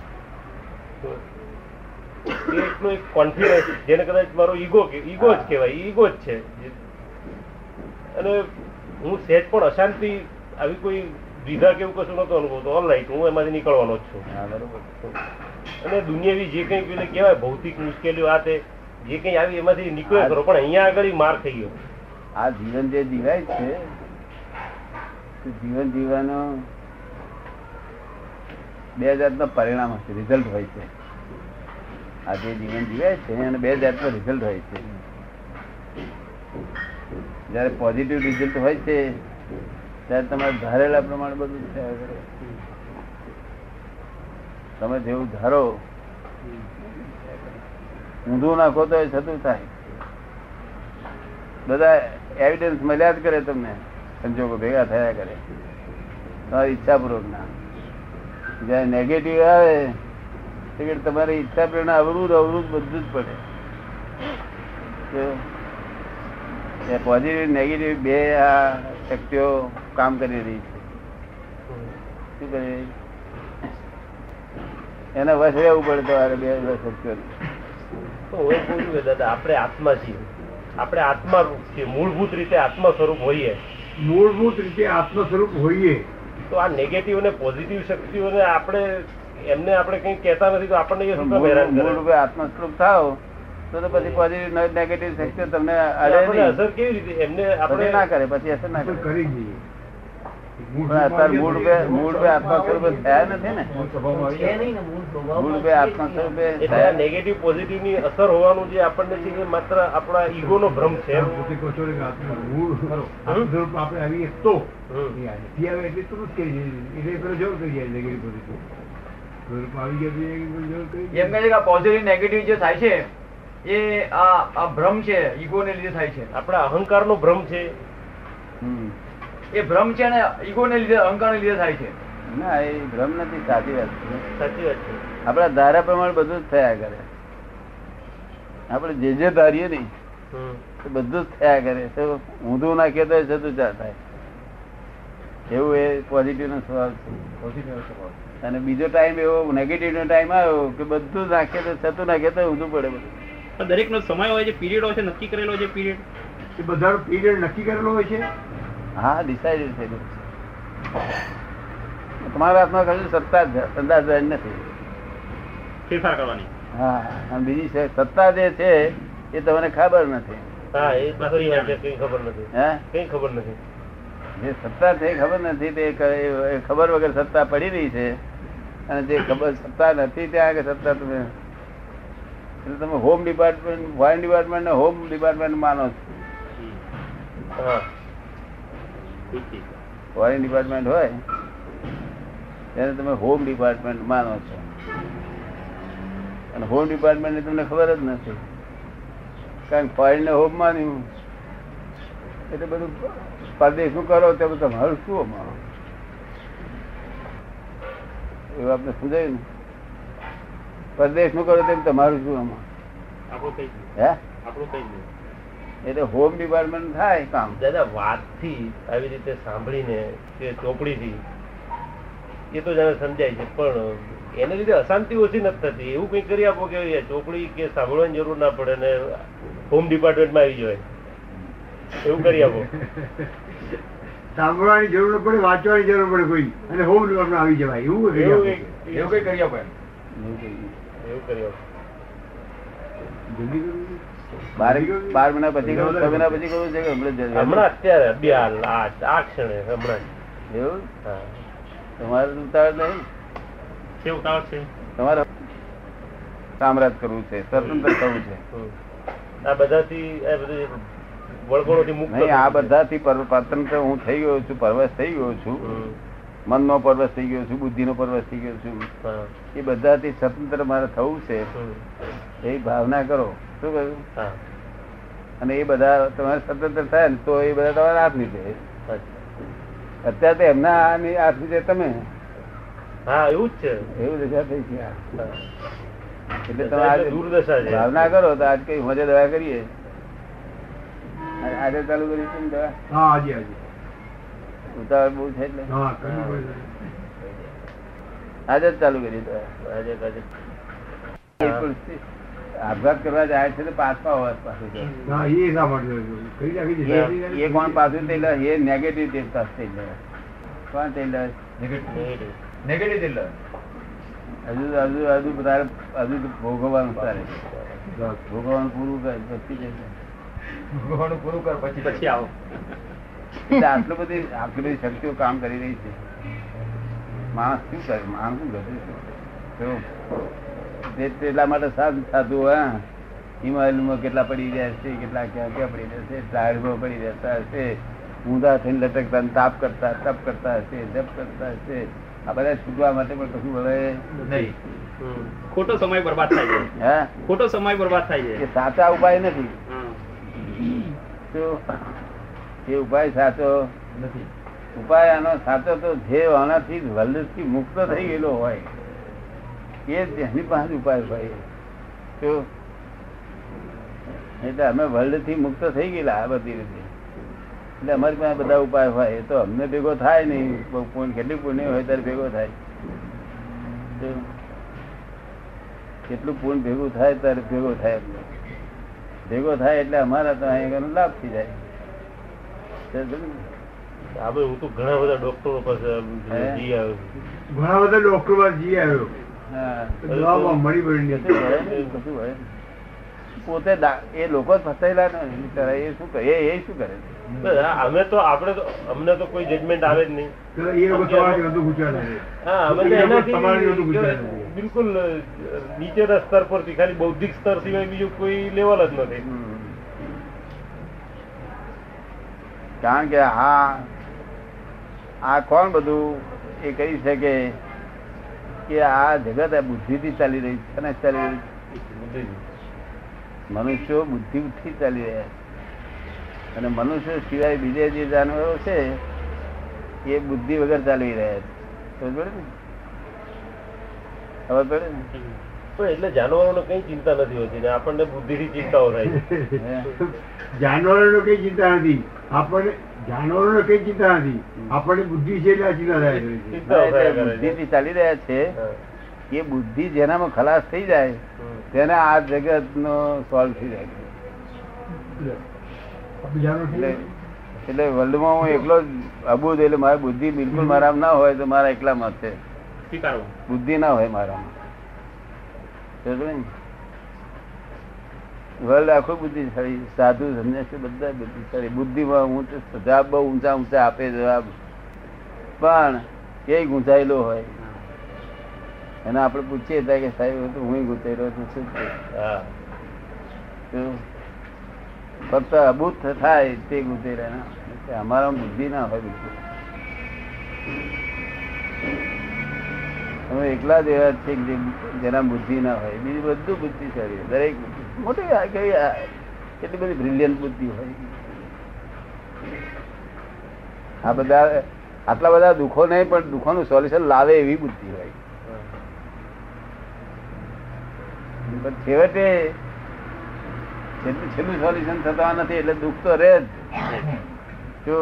એટલો એક કોન્ફિડન્સ જેને કદાચ મારો ઈગો ઈગો જ કહેવાય ઈગો જ છે. અને હું સેજ પણ અશાંતિ આવી કોઈ દ્વિધા કેવું કશું નતો અનુભવતો. ઓલ રાઈટ હું એમાંથી નીકળવાનો જ છું. બરોબર. અને દુનિયાવી જે કંઈ પેલે કહેવાય ભૌતિક મુશ્કેલીઓ આ તે જે કંઈ આવી એમાંથી નીકળે કરો પણ અહીંયા આગળ માર થઈ ગયો. આ જીવન જે જીવાય છે જીવન જીવવાનો બે જાતના પરિણામ છે રિઝલ્ટ હોય છે. આ જે જીવન જીવાય છે અને બે જાતનો રિઝલ્ટ હોય છે. જ્યારે પોઝિટિવ રિઝલ્ટ હોય છે ત્યારે તમારે ધારેલા પ્રમાણે બધું થયા કરે. તમે જેવું ધારો, ઊંધું નાખો તો એ થતું થાય. બધા એવિડન્સ મળ્યા જ કરે તમને. સંજોગો ભેગા થયા કરે. તમારી ઈચ્છાપૂર્વક ના. જયારે નેગેટિવ આવે તો તમારી ઈચ્છા પ્રેરણા અવરું અવરું બધું જ પડે. પોઝિટિવ નેગેટિવ બે આ શક્તિઓ કામ કરી રહી છે. શું કરી રહી? એને વશ રહેવું પડે તમારે બે કે દાદા આપણે આત્મા છીએ. આપણે આત્મા છીએ. મૂળભૂત રીતે આત્મા સ્વરૂપ હોઈએ. મૂળભૂત રીતે આત્મ સ્વરૂપ હોઈએ. તો આ નેગેટિવ અને પોઝિટિવ શક્તિઓને આપણે એમને આપણે કઈ કહેતા નથી તો આપણને એ શું હેરાન મૂળ કરે? આત્મ સ્વરૂપ થાવ તો તો પછી પોઝિટિવ નેગેટિવ શક્તિઓ તમને અસર કેવી રીતે? એમને આપણે ના કરે પછી અસર ના કરે. કરી દઈએ. અત્યારે મૂળ રૂપે મૂળ રૂપે આત્મા સ્વરૂપે થયા નથી ને મૂળ સ્વભાવમાં આવી જાય. મૂળ રૂપે આત્મા સ્વરૂપે એટલે આ થયા નેગેટિવ પોઝિટિવની અસર હોવાનું જે આપણને છે માત્ર આપણા ઈગો નો ભ્રમ છે એમ. પોતે કહો છો કે આત્મા મૂળ સ્વરૂપ આપણે આવીએ તો હમ. એ નથી આવે એટલે તો જ કરી એટલે પેલો જોર કરી જાય નેગેટિવ પોઝિટિવ. એમ કહે છે કે નેગેટિવ જે થાય છે એ આ આ ભ્રમ છે ઈગો ને લીધે થાય છે આપણા અહંકાર નો ભ્રમ છે હમ. એ ભ્રમ છે ને ઈગો ને લીધે અહંકાર ને લીધે થાય છે. ના એ ભ્રમ નથી સાચી વાત છે. સાચી વાત છે. આપણા ધારા પ્રમાણે બધું જ થયા કરે. આપણે જે જે ધારીએ નહીં બધું જ થયા કરે. ઊંધું નાખીએ તો જતું ચા થાય. એવું એ પોઝિટિવ નો સ્વભાવ છે. સ્વભાવ. અને બીજો ટાઈમ એવો નેગેટિવ નો ટાઈમ આવ્યો કે બધું નાખે તો થતું નાખે તો ઊંધું પડે બધું. દરેક નો સમય હોય છે પીરિયડ હોય છે નક્કી કરેલો છે પીરિયડ એ બધા પીરિયડ નક્કી કરેલો હોય છે. હા ડિસાઇડેડ ગયું. છે તમારા હાથમાં કશું સત્તા જ અંદાજ નથી. ફેરફાર કરવાની. હા અને બીજી છે સત્તા જે છે એ તમને ખબર નથી. હા એ ખબર નથી. હે? કઈ ખબર નથી. જે સત્તા છે ખબર નથી તે ખબર વગર સત્તા પડી રહી છે. અને જે ખબર સત્તા નથી ત્યાં આગળ સત્તા તમે એટલે તમે હોમ ડિપાર્ટમેન્ટ ફોરેન ડિપાર્ટમેન્ટ ને હોમ ડિપાર્ટમેન્ટ માનો છે. ફોરેન ડિપાર્ટમેન્ટ હોય એને તમે હોમ ડિપાર્ટમેન્ટ માનો છો. અને હોમ ડિપાર્ટમેન્ટ તમને ખબર જ નથી. કારણ કે ફોરેન ને હોમ માન્યું. એટલે બધું પરદેશનું કરો તે તમારું શું અમારું એવું આપણે સમજાયું ને? પરદેશનું કરો તેમ તમારું શું આમાં આપણું કઈ ગયું હે? આપણું કઈ ગયું એટલે હોમ ડિપાર્ટમેન્ટ થાય કામ. દાદા વાતથી આવી રીતે સાંભળીને કે ચોપડીથી એ તો જાણે સમજાય છે પણ એને લીધે અશાંતિ ઓછી નથી થતી. એવું કંઈ કરી આપો કે ચોપડી કે સાંભળવાની જરૂર ના પડે ને હોમ ડિપાર્ટમેન્ટમાં આવી જાય એવું કરી આપો. સાંભળવાની જરૂર ન પડે વાંચવાની જરૂર પડે કોઈ. અને હોમ ડિપાર્ટમેન્ટ આવી જવાય. એવું એવું આપો. કંઈક- એવું કઈ કરી આપો એમ. એવું કરી આપો. બાર બાર મહિના પછી કરું છ મહિના પછી કરું છે કે હમણાં અત્યારે બે આ આ ક્ષણે હમણાં એવું? તમારે ઉતાવળ નહીં કેવું ઉતાવળ છે? તમારે સામ્રાજ્ય કરવું છે સ્વતંત્ર થવું છે. આ બધાથી આ બધી વળગણોથી મુક્ત નહીં આ બધાથી સ્વતંત્ર હું થઈ ગયો છું પરવશ થઈ ગયો છું. મન મનનો પરવશ થઈ ગયો છું બુદ્ધિનો પરવશ થઈ ગયો છું. એ બધાથી સ્વતંત્ર મારે થવું છે. એ ભાવના કરો. શું કહ્યું? અને એ બધા તમારે સ્વતંત્ર થાય ને તો એ બધા તમારા હાથ નીચે અત્યારે તો એમના હાથ નીચે તમે. હા એવું જ છે. એવું દશા થઈ છે એટલે તમે આજે દુર્દશા છે. ભાવના કરો તો આજ કઈ મજે દવા કરીએ. આજે ચાલુ કરી છે દવા? હા ઉતાવળ બહુ છે એટલે. આજે જ ચાલુ કરી દવા. આજે આજે. આપઘાત કરવા જાય છે તો પાછા હોય પાછું. એ કોણ પાછું થઈ લે? એ નેગેટિવ દેવતા તે લે. કોણ થઈ લે? નેગેટિવ થઈ હજુ હજુ હજુ તારે હજુ ભોગવવાનું તારે ભોગવવાનું પૂરું કર પછી જશે. ભગવાનનું પૂરું કર પછી પછી આવો એટલે આટલું બધી આટલી બધી શક્તિઓ કામ કરી રહી છે માણસ શું કરે માણસ શું કરે તેટલા માટે સાધુ સાધુ હા? હિમાલયમાં કેટલા પડી રહ્યા છે કેટલા ક્યાં ક્યાં પડી રહ્યા છે ઝાડમાં પડી રહેતા હશે. ઊંધા થઈને લટકતા તાપ કરતા તપ કરતા હશે જપ કરતા હશે. આ બધા છૂટવા માટે પણ કશું વળે નહીં. ખોટો સમય બરબાદ થાય છે. હે? ખોટો સમય બરબાદ થાય છે. સાચા ઉપાય નથી. તો એ ઉપાય સાચો નથી. ઉપાય આનો સાચો તો જે આનાથી વલ્લભથી મુક્ત થઈ ગયેલો હોય. એ એની પાસે ઉપાય હોય. તો એટલે અમે વર્લ્ડથી મુક્ત થઈ ગયેલા આ બધી રીતે. એટલે અમારી પાસે બધા ઉપાય હોય. એ તો અમને ભેગો થાય નહીં. કેટલી પુણ્ય હોય ત્યારે ભેગો થાય. કેટલું પૂર્ણ ભેગું થાય ત્યારે ભેગો થાય અમને. ભેગો થાય એટલે અમારા તો અહીંયા લાભ થઈ જાય. આપણે હું તો ઘણા બધા ડોક્ટરો પાસે. ઘણા બધા ડોક્ટરો પાસે જઈ આવ્યો. પોતે એ લોકો ફસાયેલા ને એ શું કરે? એ શું કરે? અમે તો આપણે તો અમને તો કોઈ જજમેન્ટ આવે જ નહીં. બિલકુલ નીચેના સ્તર પરથી ખાલી બૌદ્ધિક સ્તર સિવાય બીજું કોઈ લેવલ જ નથી. કારણ કે હા આ કોણ બધું એ કહી શકે? કે આ જગત આ બુદ્ધિથી ચાલી રહી છે અને ચાલી રહી છે? મનુષ્યો બુદ્ધિથી ચાલી રહ્યા છે. અને મનુષ્યો સિવાય બીજા જે જાનવરો છે એ બુદ્ધિ વગર ચાલી રહ્યા છે. ખબર પડે ને? ખબર પડે ને? એટલે જાનવરોને કઈ ચિંતા નથી હોતી ને? આપણને બુદ્ધિથી ચિંતાઓ થાય છે. જાનવરોને કઈ ચિંતા નથી. આપણને જાનવરોને કઈ ચિંતા નથી. આપણને બુદ્ધિ છે. એટલે આ ચિંતા થાય. બુદ્ધિથી ચાલી રહ્યા છે એ બુદ્ધિ જેનામાં ખલાસ થઈ જાય તેને આ જગત નો સોલ્વ થઈ જાય. એટલે વર્લ્ડ વર્લ્ડમાં હું એકલો જ અબુદ એટલે મારી બુદ્ધિ બિલકુલ મારામાં ના હોય તો મારા એકલામાં છે. બુદ્ધિ ના હોય મારામાં? વર્લ્ડ આખું બુદ્ધિશાળી સાધુ સંન્યાસી બધા બુદ્ધિશાળી બુદ્ધિમાં હું તો જવાબ બહુ ઊંચા ઊંચા આપે જવાબ. પણ એ ગુંચાયેલો હોય? એને આપણે પૂછીએ હતા કે સાહેબ હું ગુંચાયેલો છું શું ફક્ત અબૂત થાય તે ગુંચાયેલા અમારા બુદ્ધિ ના હોય બિલકુલ. અમે એકલા જ એવા છે જેના બુદ્ધિ ના હોય. બીજું બધું બુદ્ધિશાળી. દરેક. મોટી કેટલી બધી બ્રિલિયન્ટ બુદ્ધિ હોય. આ બધા આટલા બધા દુઃખો નહીં પણ દુઃખોનું સોલ્યુશન લાવે એવી બુદ્ધિ હોય. છેવટે છેલ્લું સોલ્યુશન થતા નથી એટલે દુઃખ તો રહે જ. જો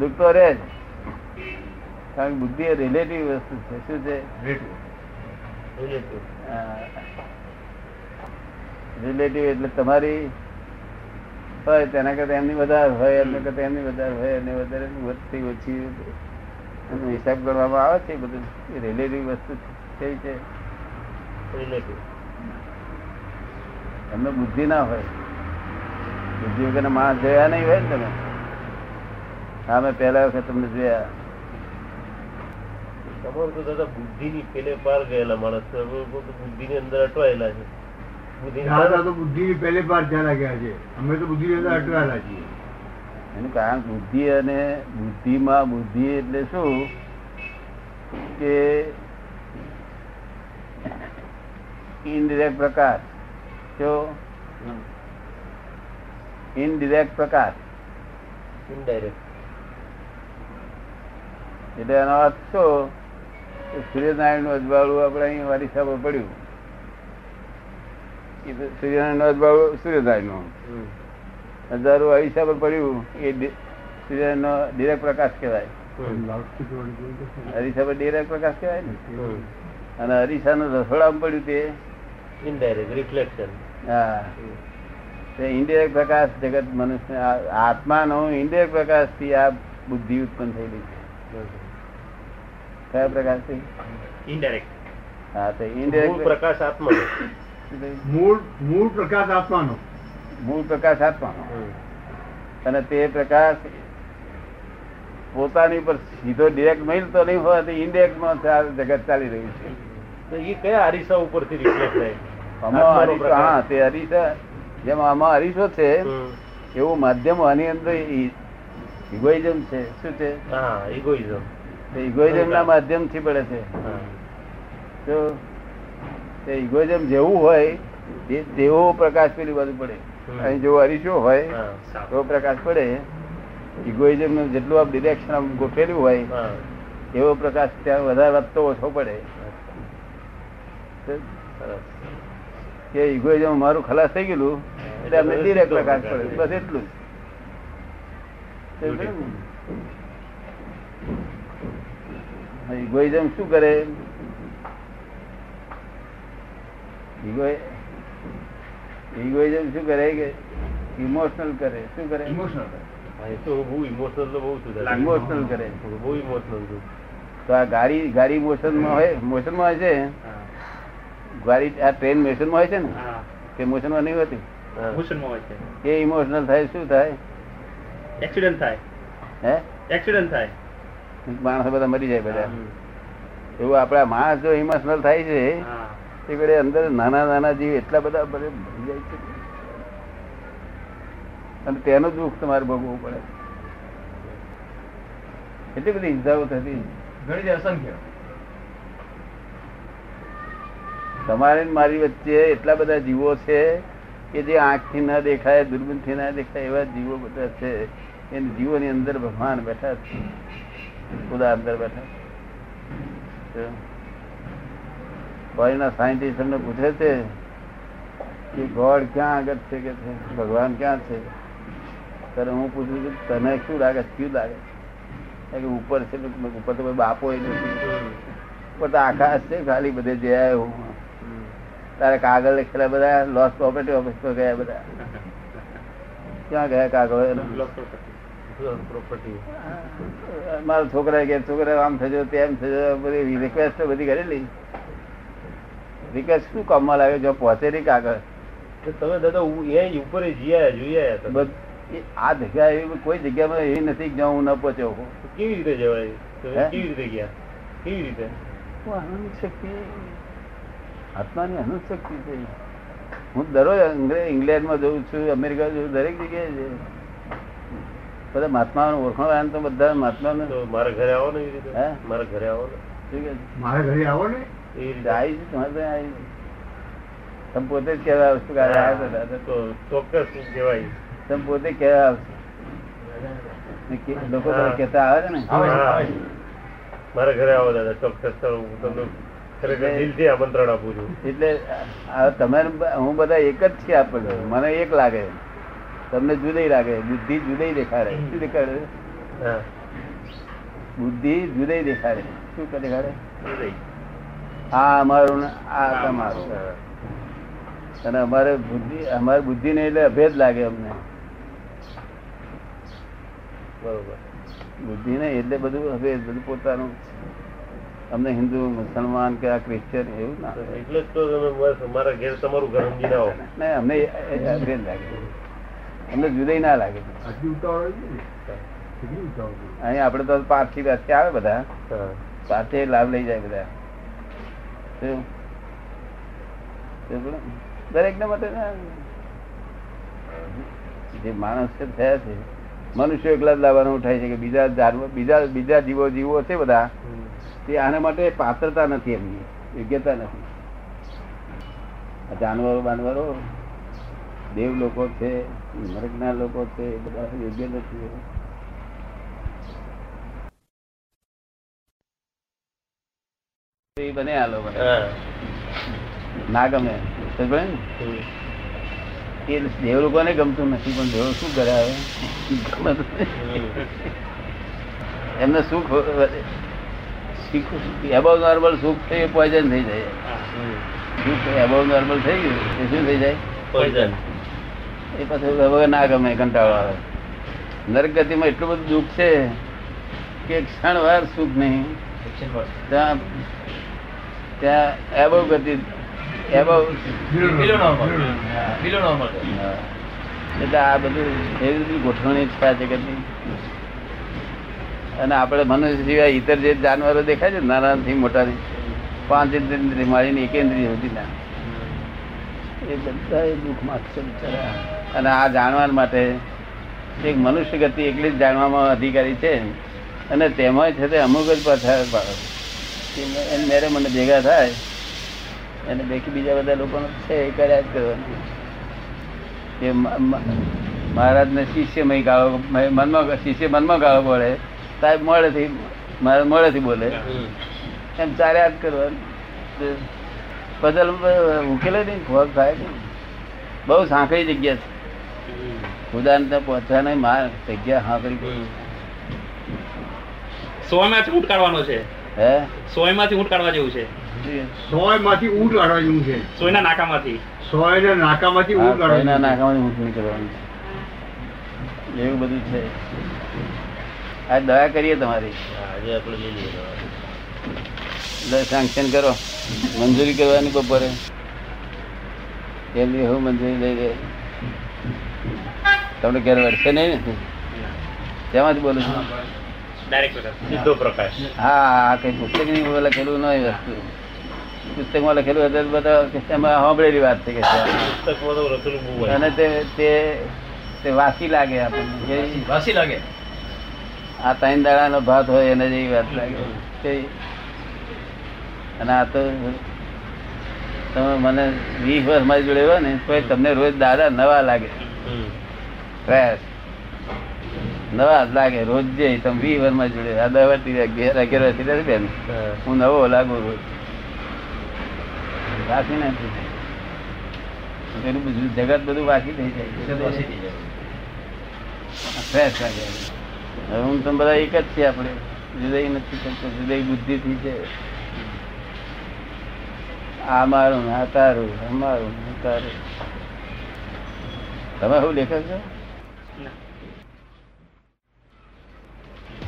દુઃખ તો રહે જ. કારણ કે બુદ્ધિ એ રિલેટિવ વસ્તુ છે. શું છે? રિલેટિવ એટલે તમારી હોય તેના કરતા એમની વધારે હોય એમના કરતા એમની વધારે હોય અને વધારે વધતી ઓછી એનો હિસાબ કરવામાં આવે છે બધું રિલેટિવ વસ્તુ થઈ છે. રિલેટિવ એમને બુદ્ધિ ના હોય. બુદ્ધિ વગર માણસ જોયા નહીં હોય ને તમે. હા મેં પહેલા વખત તમને જોયા. તમારું તો દાદા બુદ્ધિની પેલે પાર ગયેલા માણસ. બુદ્ધિ ની અંદર અટવાયેલા છે. દાદા તો બુદ્ધિ પહેલે પાર ચાલા ગયા છે. અમે તો બુદ્ધિ અટવાયેલા છીએ. એનું કારણ બુદ્ધિ અને બુદ્ધિમાં બુદ્ધિ એટલે શું? કે ઇનડિરેક્ટ પ્રકાશ. જો ઇનડિરેક્ટ પ્રકાશ. ઇનડાયરેક્ટ એટલે એનો અર્થ શું? સૂર્યનારાયણનું અજવાળું આપણે અહીં વારીસામાં પડ્યું. પડ્યું એ સૂર્યનો ડિરેક્ટ પ્રકાશ કહેવાય. અરીસા પર ડિરેક્ટ પ્રકાશ કહેવાય ને? અને અરીસાનું રસોડામાં પડ્યું તે. હા. ઇન્ડિરેક્ટ પ્રકાશ જગત મનુષ્ય આત્મા આત્માનો ઇન્ડિરેક્ટ પ્રકાશથી આ બુદ્ધિ ઉત્પન્ન થયેલી છે. કયા પ્રકાશથી ઇનડાયરેક્ટ હા તો મૂળ પ્રકાશ આત્માનો. મૂળ મૂળ પ્રકાશ આપવાનો. મૂળ પ્રકાશ આત્માનો અને તે પ્રકાશ પોતાની ઉપર સીધો ડિરેક્ટ મળતો નહીં હોય તો ઇન્ડિરેક્ટમાં જગત ચાલી રહ્યું છે. તો એ કયા અરીસા ઉપરથી રિફ્લેક્ટ થાય? આમાં હા તે અરીસા જેમ આમાં અરીસો છે એવું માધ્યમ આની અંદર ઇગોઇઝમ છે. શું છે? હા egoism. ઇગોઇઝમ ના માધ્યમથી પડે છે. હા. તો તે ઇગોઇઝમ જેવું હોય એ તેવો પ્રકાશ પેલી બાજુ પડે. અહીં જો અરીસો હોય તો પ્રકાશ પડે. ઇગોઇઝમ જેટલું આપ ડિરેક્શન આમ ગોઠવેલું હોય એવો પ્રકાશ ત્યાં વધારે વધતો ઓછો પડે. કે ઇગોઇઝમ મારું ખલાસ થઈ ગયેલું એટલે અમને ડિરેક્ટ પ્રકાશ પડે. બસ એટલું જ. ઇગોઇઝમ શું કરે ઇગોઇઝમ શું કરે કે ઇમોશનલ કરે. શું કરે? ઇમોશનલ હા, તો બહુ ઇમોશનલ તો બહુ ઇમોશનલ કરે. બહુ ઇમોશનલ છું. તો આ ગાડી ગાડી મોશનમાં હોય મોશનમાં હોય છે? ગાડી આ ટ્રેન મોશનમાં હોય છે ને? તે મોશનમાં નહીં હોતી. મોશનમાં હોય છે. એ ઇમોશનલ થાય શું થાય? એક્સિડન્ટ થાય. હે? એક્સિડન્ટ થાય. માણસો બધા મરી જાય બધા. એવું આપણા માણસ જો ઇમોશનલ થાય છે તે ઘડે અંદર નાના નાના જીવ એટલા બધા મરી જાય છે. અને તેનું દુઃખ તમારે ભોગવવું પડે. એટલી બધી હિંસાઓ થતી. ઘણી અસંખ્ય. તમારે મારી વચ્ચે એટલા બધા જીવો છે કે જે આંખથી ના દેખાય દૂરબીનથી ના દેખાય એવા જીવો બધા છે. એ જીવોની અંદર ભગવાન બેઠા છે. ખુદા અંદર બેઠા છે. ફોરેનના સાયન્ટિસ્ટ અમને પૂછે છે કે ગોડ ક્યાં આગળ છે કે છે? ભગવાન ક્યાં છે? ત્યારે હું પૂછું છું, તને શું લાગે? શું લાગે? કે ઉપર છે. ઉપર તો બાપો એ ઉપર તો આકાશ છે, ખાલી બધે જયા હું. તારે કાગળ લખેલા બધા લોસ પ્રોપર્ટી ઓફિસ પર ગયા બધા. ક્યાં ગયા કાગળ? મારા છોકરા કે છોકરા આમ થજો, તેમ થજો, બધી રિક્વેસ્ટ બધી કરેલી. રિક્વેસ્ટ શું કામમાં લાગે જો પહોંચે નહીં કાગળ. તમે દાદા હું એ ઉપર જીયા એ આ જગ્યા એવી કોઈ જગ્યામાં એવી નથી જ્યાં હું ન પહોંચ્યો કેવી રીતે જવાય? કેવી રીતે ગયા? કેવી રીતે? શક્તિ આત્માની છે હું દરરોજ ઇંગ્લેન્ડમાં જઉં છું અમેરિકા જઉં દરેક જગ્યાએ છે. બધા મહાત્મા ઓળખાણ તો બધા મહાત્મા તો મારા ઘરે આવો ને મારા ઘરે આવો ને? મારા ઘરે આવો ને? આવી છે. તમે પોતે જ કહેવા આવશો ચોક્કસ કહેવાય. તમે પોતે કહેવા આવશો. લોકો કહેતા આવે છે ને. મારા ઘરે આવો દાદા ચોક્કસ હું તમને આમંત્રણ આપું છું. એટલે આ તમે હું બધા એક જ છે આપણે મને એક લાગે. તમને જુદી લાગે. બુદ્ધિ જુદી દેખાડે. શું દેખાડે? બુદ્ધિ જુદી દેખાડે. શું કરે દેખાડે. આ અમારું ને આ તમારું. અને અમારે બુદ્ધિ અમારી બુદ્ધિ ને એટલે અભેદ લાગે અમને. બરોબર. બુદ્ધિ ને એટલે બધું અભેદ બધું પોતાનું. અમને હિન્દુ મુસલમાન કે આ ક્રિશ્ચિયન એવું ના એટલે જ તો તમે બસ અમારા ઘેર તમારું ઘર સમજીને આવો નહીં અમને અભેદ લાગે. અમને જુદાઈ ના લાગે. અહીં ને? આપણે તો પારથી આવે બધા. હા. લાભ લઈ જાય બધા. શું બોલો? માટે જે માણસ છે થયા છે. મનુષ્ય એકલા જ લાવવાનું ઉઠાય છે કે બીજા જાનવર બીજા બીજા જીવો જીવો છે બધા. તે આના માટે પાત્રતા નથી એમની. યોગ્યતા નથી. જાનવરો, બાનવરો દેવ લોકો છે મરગના લોકો છે બધા યોગ્ય નથી. બને આ લોકો ના ગમે? એ દેવ લોકોને ગમતું નથી પણ દેવ શું કરે હવે. એમને સુખ એબવ નોર્મલ સુખ છે એ પોઈઝન થઈ જાય. સુખ નોર્મલ થઈ ગયું એ શું થઈ જાય? પોઈઝન એ પાછું હવે ના ગમે કંટાળો આવે. નરક ગતિમાં એટલું બધું દુઃખ છે કે ક્ષણ વાર સુખ નહીં. ત્યાં ત્યાં એબવ ગતિ. એટલે આ બધું એવી બધી ગોઠવણી છે જગતની. અને આપણે મનુષ્ય સિવાય ઇતર જે જાનવરો દેખાય છે નાનાથી મોટાથી પાંચ ઇન્દ્રિય મારીને એક ઇન્દ્રિય હતી ના. એ બધા એ દુઃખમાં છે બિચારા. અને આ જાણવા માટે એક મનુષ્ય ગતિ એકલી જ જાણવામાં અધિકારી છે. અને તેમાં છે તે અમુક જ એને મેરે મને ભેગા થાય. અને બાકી બીજા બધા લોકો છે એ કર્યા જ કરવાનું. કે મહારાજને શિષ્યમય ગાળો મનમાં શિષ્ય મનમાં ગાળો પડે. સાહેબ મળેથી મારા મળેથી બોલે. એમ ચાર્યા જ કરવાનું. પદલ ઉકેલે નહીં ખોખ થાય બહુ સાંકળી જગ્યા છે. ખુદાને પહોંચવાને માર જગ્યા સાંકળી. સોના છૂટ કાઢવાનો છે. હે? સોયમાંથી ઊંટ કાઢવા જેવું છે. સોયમાંથી ઊંટ કાઢવા જેવું છે. સોયના નાકામાંથી. સોયના નાકામાંથી ઊંટ કાઢવા સોયના નાકામાંથી ઊંટ નીકળવાનું છે એવું બધું છે. આ દયા કરીએ તમારી. આજે આપણે લઈ લઈએ દવા. સેન્કશન કરો. મંજૂરી કરવાની બપોરે એમની હું મંજૂરી લઈ લે. તમને ઘેર વળશે નહીં ને? શેમાંથી બોલું છું. સીધો પ્રકાશ હા આ કઈ પુસ્તકની લખેલું નહીં વસ્તુ પુસ્તકમાં લખેલું હતું બધા એમાં સાંભળેલી વાત છે કે છે. પુસ્તકમાં તો લખેલું બહુ હોય. અને તે તે તે વાસી લાગે આપણને. વાસી લાગે? આ ત્રણ દાડાનો ભાત હોય એને જેવી વાત લાગે. અને આ તો તમે મને વીસ વર્ષ મારી જોડે હોય ને તો તમને રોજ દાદા નવા લાગે. હમ. નવા જ લાગે રોજ જે તમે વી વરમાં જોડે આ દસ વર્ષથી અગિયાર અગિયાર વર્ષથી બેન. હું. નવો લાગુ રોજ. વાસી નથી એનું બધું જગત બધું વાસી થઈ જાય. ફ્રેશ લાગે. હવે હું તમે બધા એક જ છીએ આપણે. જુદાઈ નથી કરતો જુદાઈ બુદ્ધિથી છે. આ મારું ને આ તારું અમારું તારું. તમે શું લેખક છો?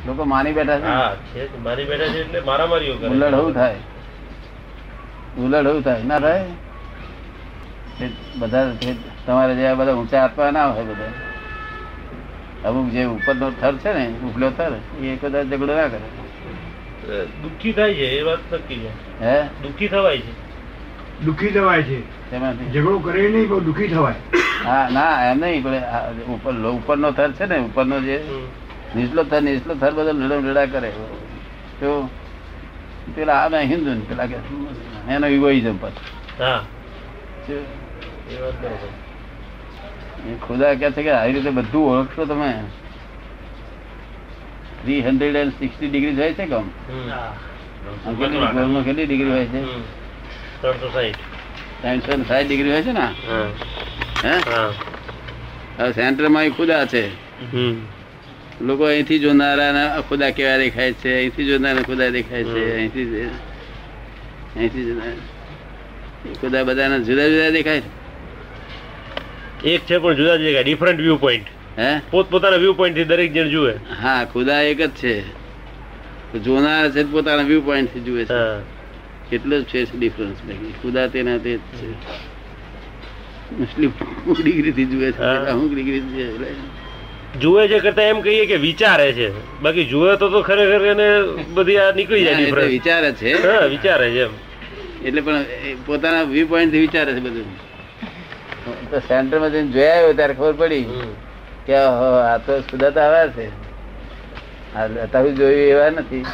લોકો માની બેઠા છે. હા મારી બેઠા છે એટલે મારામારીઓ કરે. ઉલડ શું થાય. ઉલડ શું થાય. ના થાય? બધા તમારે જે બધા ઊંચા આપવા ના હોય બધા. અમુક જે ઉપરનો થર છે ને ઉપલો થર એ કદાચ ઝઘડો ના કરે. દુઃખી થાય છે એ વાત નક્કી છે. હે? દુઃખી થવાય છે. દુઃખી થવાય છે. ઝઘડો કરે નહીં પણ દુઃખી થવાય. હા ના એમ નહીં પણ ઉપર ઉપરનો થર છે ને ઉપરનો જે હમ. નીચલો થર નીચલો થર બધો લડમ લડા કરે. તો પેલા આ હિન્દુ ને પેલા કે એનો ઇગોઇઝમ પાછું. ખુદા કે છે કે આવી રીતે બધું ઓળખશો તમે. Three hundred and sixty degree હોય છે કમ કેટલી ડિગ્રી હોય છે. ત્રણસો સાહીઠ. ત્રણસો ને ડિગ્રી હોય છે ને? હે. સેન્ટરમાં ખુદા છે. હમ. લોકો અહીંથી જોનારા ખુદા કેવા દેખાય છે અહીંથી જોનારા ખુદા દેખાય છે અહીંથી અહીંથી જોનારા. ખુદા બધાના જુદા જુદા દેખાય એક છે પણ જુદા જુદા ડિફરન્ટ વ્યૂ પોઈન્ટ હે? પોતપોતાના વ્યૂ પોઈન્ટથી દરેક જણ જુએ. હા ખુદા એક જ છે. જોનાર છે પોતાના વ્યૂ પોઈન્ટથી જુએ છે. કેટલો જ છે ડિફરન્સ બાકી ખુદા તેના તે જ છે. મુસ્લિમ ડિગ્રી થી જુએ છે. અમુક ડિગ્રી જુએ છે. કરતા એમ કહીએ કે વિચારે છે. બાકી જુએ તો તો ખરેખર એને બધી આ નીકળી જાય ડિફરન્સ વિચાર છે. હા વિચારે છે એમ. એટલે પણ પોતાના વ્યૂ પોઈન્ટથી વિચારે છે બધું. તો સેન્ટરમાં જઈને જોયા આવ્યો ત્યારે ખબર પડી કે આ તો સુધા તો આવ્યા છે. આ અત્યારે જોયું એવા નથી.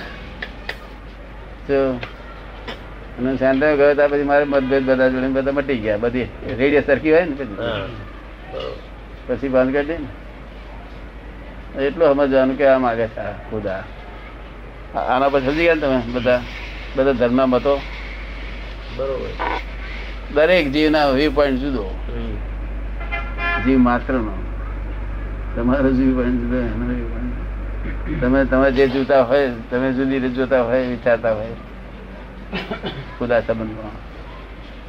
તો અને સેન્ટર ગયો ત્યાં પછી મારે મતભેદ બધા જોડે બધા મટી ગયા. બધી રેડિયો સરખી હોય ને પછી. પછી બંધ કરી દે ને. એટલું સમજવાનું કે આ માગે છે ખુદા. આના પછી સમજી ગયા ને તમે બધા? બધા ધર્મના મતો? બરોબર. દરેક જીવના વ્યૂ પોઈન્ટ જુદો. જીવ માત્રનો. તમારો જીવ પોઈન્ટ જુદો એનો વ્યૂ પોઈન્ટ તમે તમે જે જોતા હોય તમે જુદી રીતે જોતા હોય વિચારતા હોય ખુદા સંબંધમાં.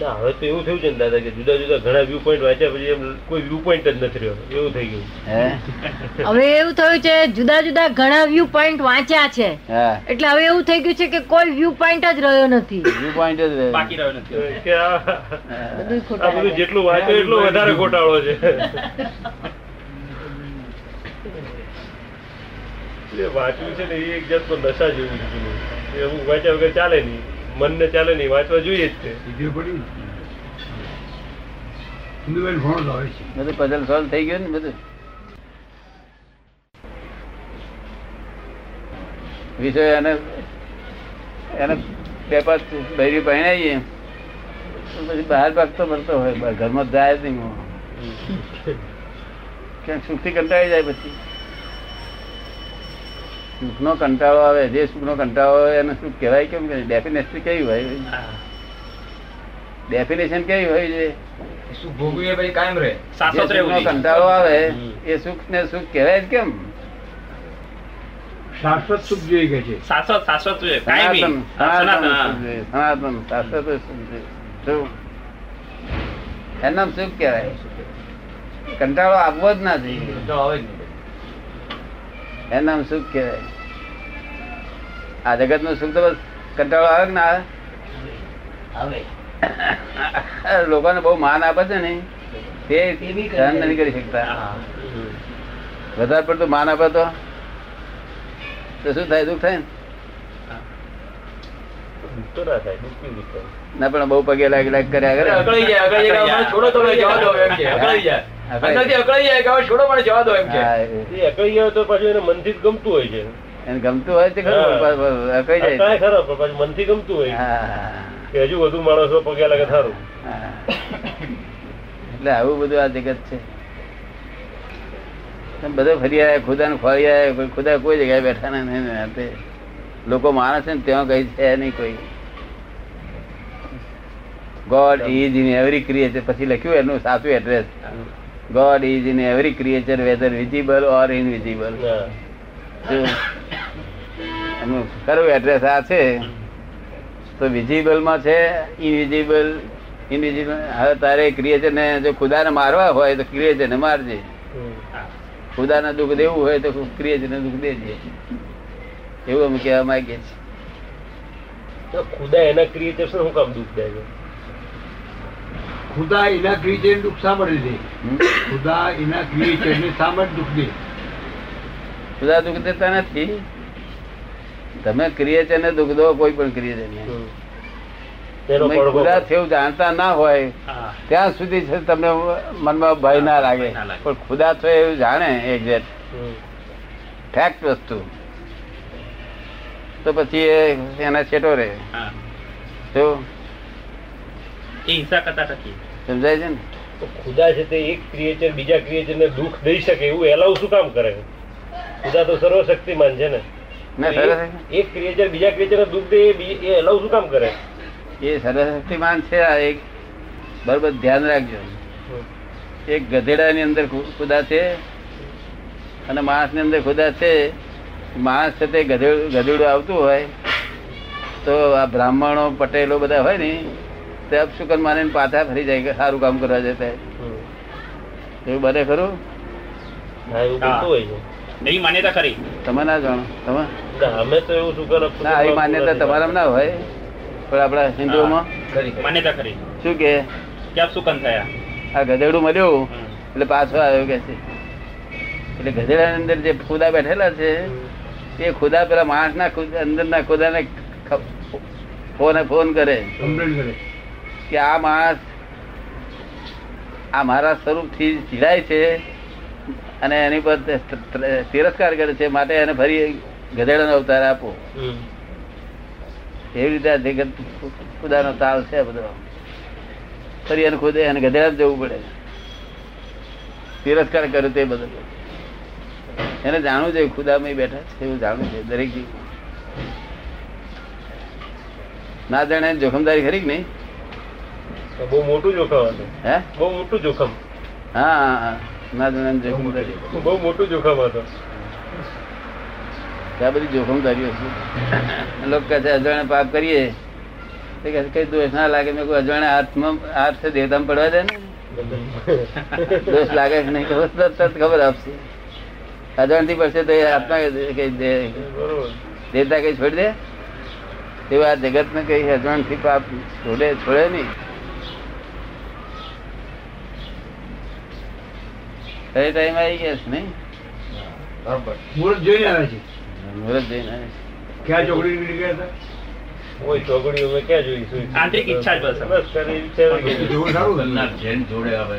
ના હવે તો એવું થયું છે ને દાદા કે જુદા જુદા ઘણા વ્યૂ પોઈન્ટ વાંચ્યા પછી એમ કોઈ વ્યૂ પોઈન્ટ જ નથી રહ્યો. એવું થઈ ગયું. હવે એવું થયું છે જુદા જુદા ઘણા વ્યૂ પોઈન્ટ વાંચ્યા છે. એટલે હવે એવું થઈ ગયું છે કે કોઈ વ્યૂ પોઈન્ટ જ રહ્યો નથી. વ્યૂ પોઈન્ટ જ. બાકી રહ્યો નથી. કે આ બધું જેટલું વાંચ્યું એટલું વધારે ગોટાળો છે. <laughs> એ વાંચવું છે ને એ એક જાતનો નશા જેવું છે. એવું વાંચ્યા વગર ચાલે નહીં. મનને ચાલે નહીં વાંચવા જોઈએ જ તે. સીધું પડ્યું ને. સિંધુબેન ફોન લાવે છે. બધું પઝલ સોલ્વ થઈ ગયું ને બધું? વિષય એને એને પેપર બૈરી પહેણાવીએ પછી બહાર ભાગતો ભરતો હોય ઘરમાં જાય જ નહીં. ક્યાંક સુખથી કંટાળી જાય પછી. સુખનો કંટાળો આવે જે સુખનો કંટાળો આવે એને સુખ કહેવાય કેમ કે ડેફિનેશન કેવી હોય? ડેફિનેશન કેવી હોય છે શું ભોગવીએ પછી કાયમ રહે. સુખનો કંટાળો આવે એ સુખ ને સુખ કહેવાય જ કેમ? શાશ્વત સુખ જોઈએ કે છે? શાશ્વત શાશ્વત જોઈએ. કાયમી સનાતન સનાતન સુખ શાશ્વત સુખ? એનું સુખ કહેવાય. કંટાળો આવવો જ ના જોઈએ. તો આવે જ નહીં. એનું નામ સુખ કહેવાય? આ જગતનું સુખ તો બસ કંટાળો આવે કે ના આવે? <laughs> લોકોને બહુ માન આપે છે ને તે સહન નથી કરી શકતા. વધારે પડતું માન આપે તો? શું થાય? દુઃખ થાય ને? ના પણ બહુ પગે લાગી લાગ કર્યા કરે. ગમતું હોય છે. ખરું મનથી ગમતું હોય. કે હજુ વધુ માણસો પગે લાગે સારું એટલે આવું બધું આ જગત છે. બધે ફરી આવ્યા ખુદા ને ફરી આવ્યા ખુદા કોઈ જગ્યાએ બેઠા ને નહીં લોકો માણસ છે ને ત્યાં કઈ છે નહીં કોઈ. God is in every creature. પછી લખ્યું એનું સાચું address. God is in every creature whether visible or invisible હા. એનું ખરું એડ્રેસ આ છે. તો વિઝિબલમાં છે ઇનવિઝિબલ ઇનવિઝિબલ હવે તારે ક્રિએચરને જો ખુદાને મારવા હોય તો ક્રિએચરને મારજે. ખુદાના દુઃખ દેવું હોય તો ક્રિએચરને દુઃખ દેજે. એવું અમે કહેવા માંગીએ છીએ. તો ખુદા એના ક્રિએચર શું કામ દુઃખ દે છે? ખુદા એના ક્રિએચર દુઃખ માટે દે ખુદા એના ક્રિએચર ને સાંભળ દુઃખ દે ખુદા દુઃખ દેતા નથી. તમે ક્રિએચર ને દુઃખ દો કોઈ પણ ક્રિએચર ને. ખુદા થયું જાણતા ના હોય ત્યાં સુધી છે તમને મનમાં ભય ના લાગે. પણ ખુદા છો એવું જાણે એક્ઝેક્ટ. ફેક્ટ વસ્તુ. તો પછી એ એના છેટો રહે. હા. તો એ હિંસા કરતા નથી સમજાય છે ને? તો ખુદા છે તે એક ક્રિએચર બીજા ક્રિએચર ને દુઃખ દઈ શકે એવું એલાવ શું કામ કરે ખુદા તો સર્વશક્તિમાન છે ને. એક- ક્રિએચર બીજા ક્રિએચર ને દુઃખ દે એ એલાવ શું કામ કરે? એ સર્વશક્તિમાન છે આ એક. બરોબર ધ્યાન રાખજો. એક ગધેડાની અંદર ખુદા છે અને માણસની અંદર ખુદા છે. માણસ છે તે ગધેડું ગધેડું આવતું હોય તો આ બ્રાહ્મણો પટેલો બધા હોય ને તે અપશુકન માનીને પાછા ફરી જાય કે સારું કામ કરવા જતા એવું બને ખરું? હા એવું હા. બનતું હોય છે. એવી માન્યતા ખરી. તમે ના જાણો. તમે? અમે તો એવું શું કરે? ના આવી માન્યતા તમારામાં ના હોય. પણ આપણા હિન્દુઓમાં? કરી કરી. માન્યતા ખરી. શું કે? ક્યાં સુકન થયા? આ ગધેડું મળ્યું? એટલે પાછો આવ્યો કે છે. એટલે ગધેડાની અંદર જે ખુદા બેઠેલા છે તે ખુદા પેલા માણસ ના અંદર ના ખુદાને ફોન ફોન કરે. કમ્પ્લેન કરે. કે આ માણસ આ મારા સ્વરૂપથી ચીડાય છે અને એની પર તિરસ્કાર કરે છે માટે એને ફરી ગધેડાનો અવતાર આપો. એવી રીતે આ જગત ખુદાનો તાલ છે બધો. ફરી એને ખુદે એને ગધેડા જવું પડે. તિરસ્કાર કર્યો તે બધો. એને જાણવું જોઈએ ખુદામાં બેઠા છે એવું જાણવું છે દરેક ના જાણે જોખમદારી ખરી કે નહીં? બહુ મોટું જોખમ હતું. હે? બહુ મોટું જોખમ. હા બહુ મોટું જોખમ. હતું. ત્યાં બધી જોખમદારીઓ હતું લોકો કહે છે અજાણે પાપ કરીએ. તે કહે કઈ દોષ ના લાગે. મેં કોઈ અજાણે હાથમાં હાથ છે દેવતામાં પડવા દે ને. દોષ લાગે કે નહીં ખબર? તરત ખબર આપશે. અજાણથી પડશે તો એ હાથમાં કઈ દે દેવતા કઈ છોડી દે? તેવું આ જગત ને કઈ અજાણથી પાપ છોડે છોડે નહીં. કઈ ટાઈમ આવી ગયા છે નહીં બરાબર મુહૂર્ત જોઈને આવે છે મુહૂર્ત જોઈને આવે છે. ક્યાં ચોકડી નીકળી ગયા હતા ઓય ચોગડીઓ મેં ક્યાં જોઈ સુઈ? આંતરિક ઈચ્છા જ બસ. બસ કરી વિચારી જોવું સારું હતું. જૈન જોડે આવે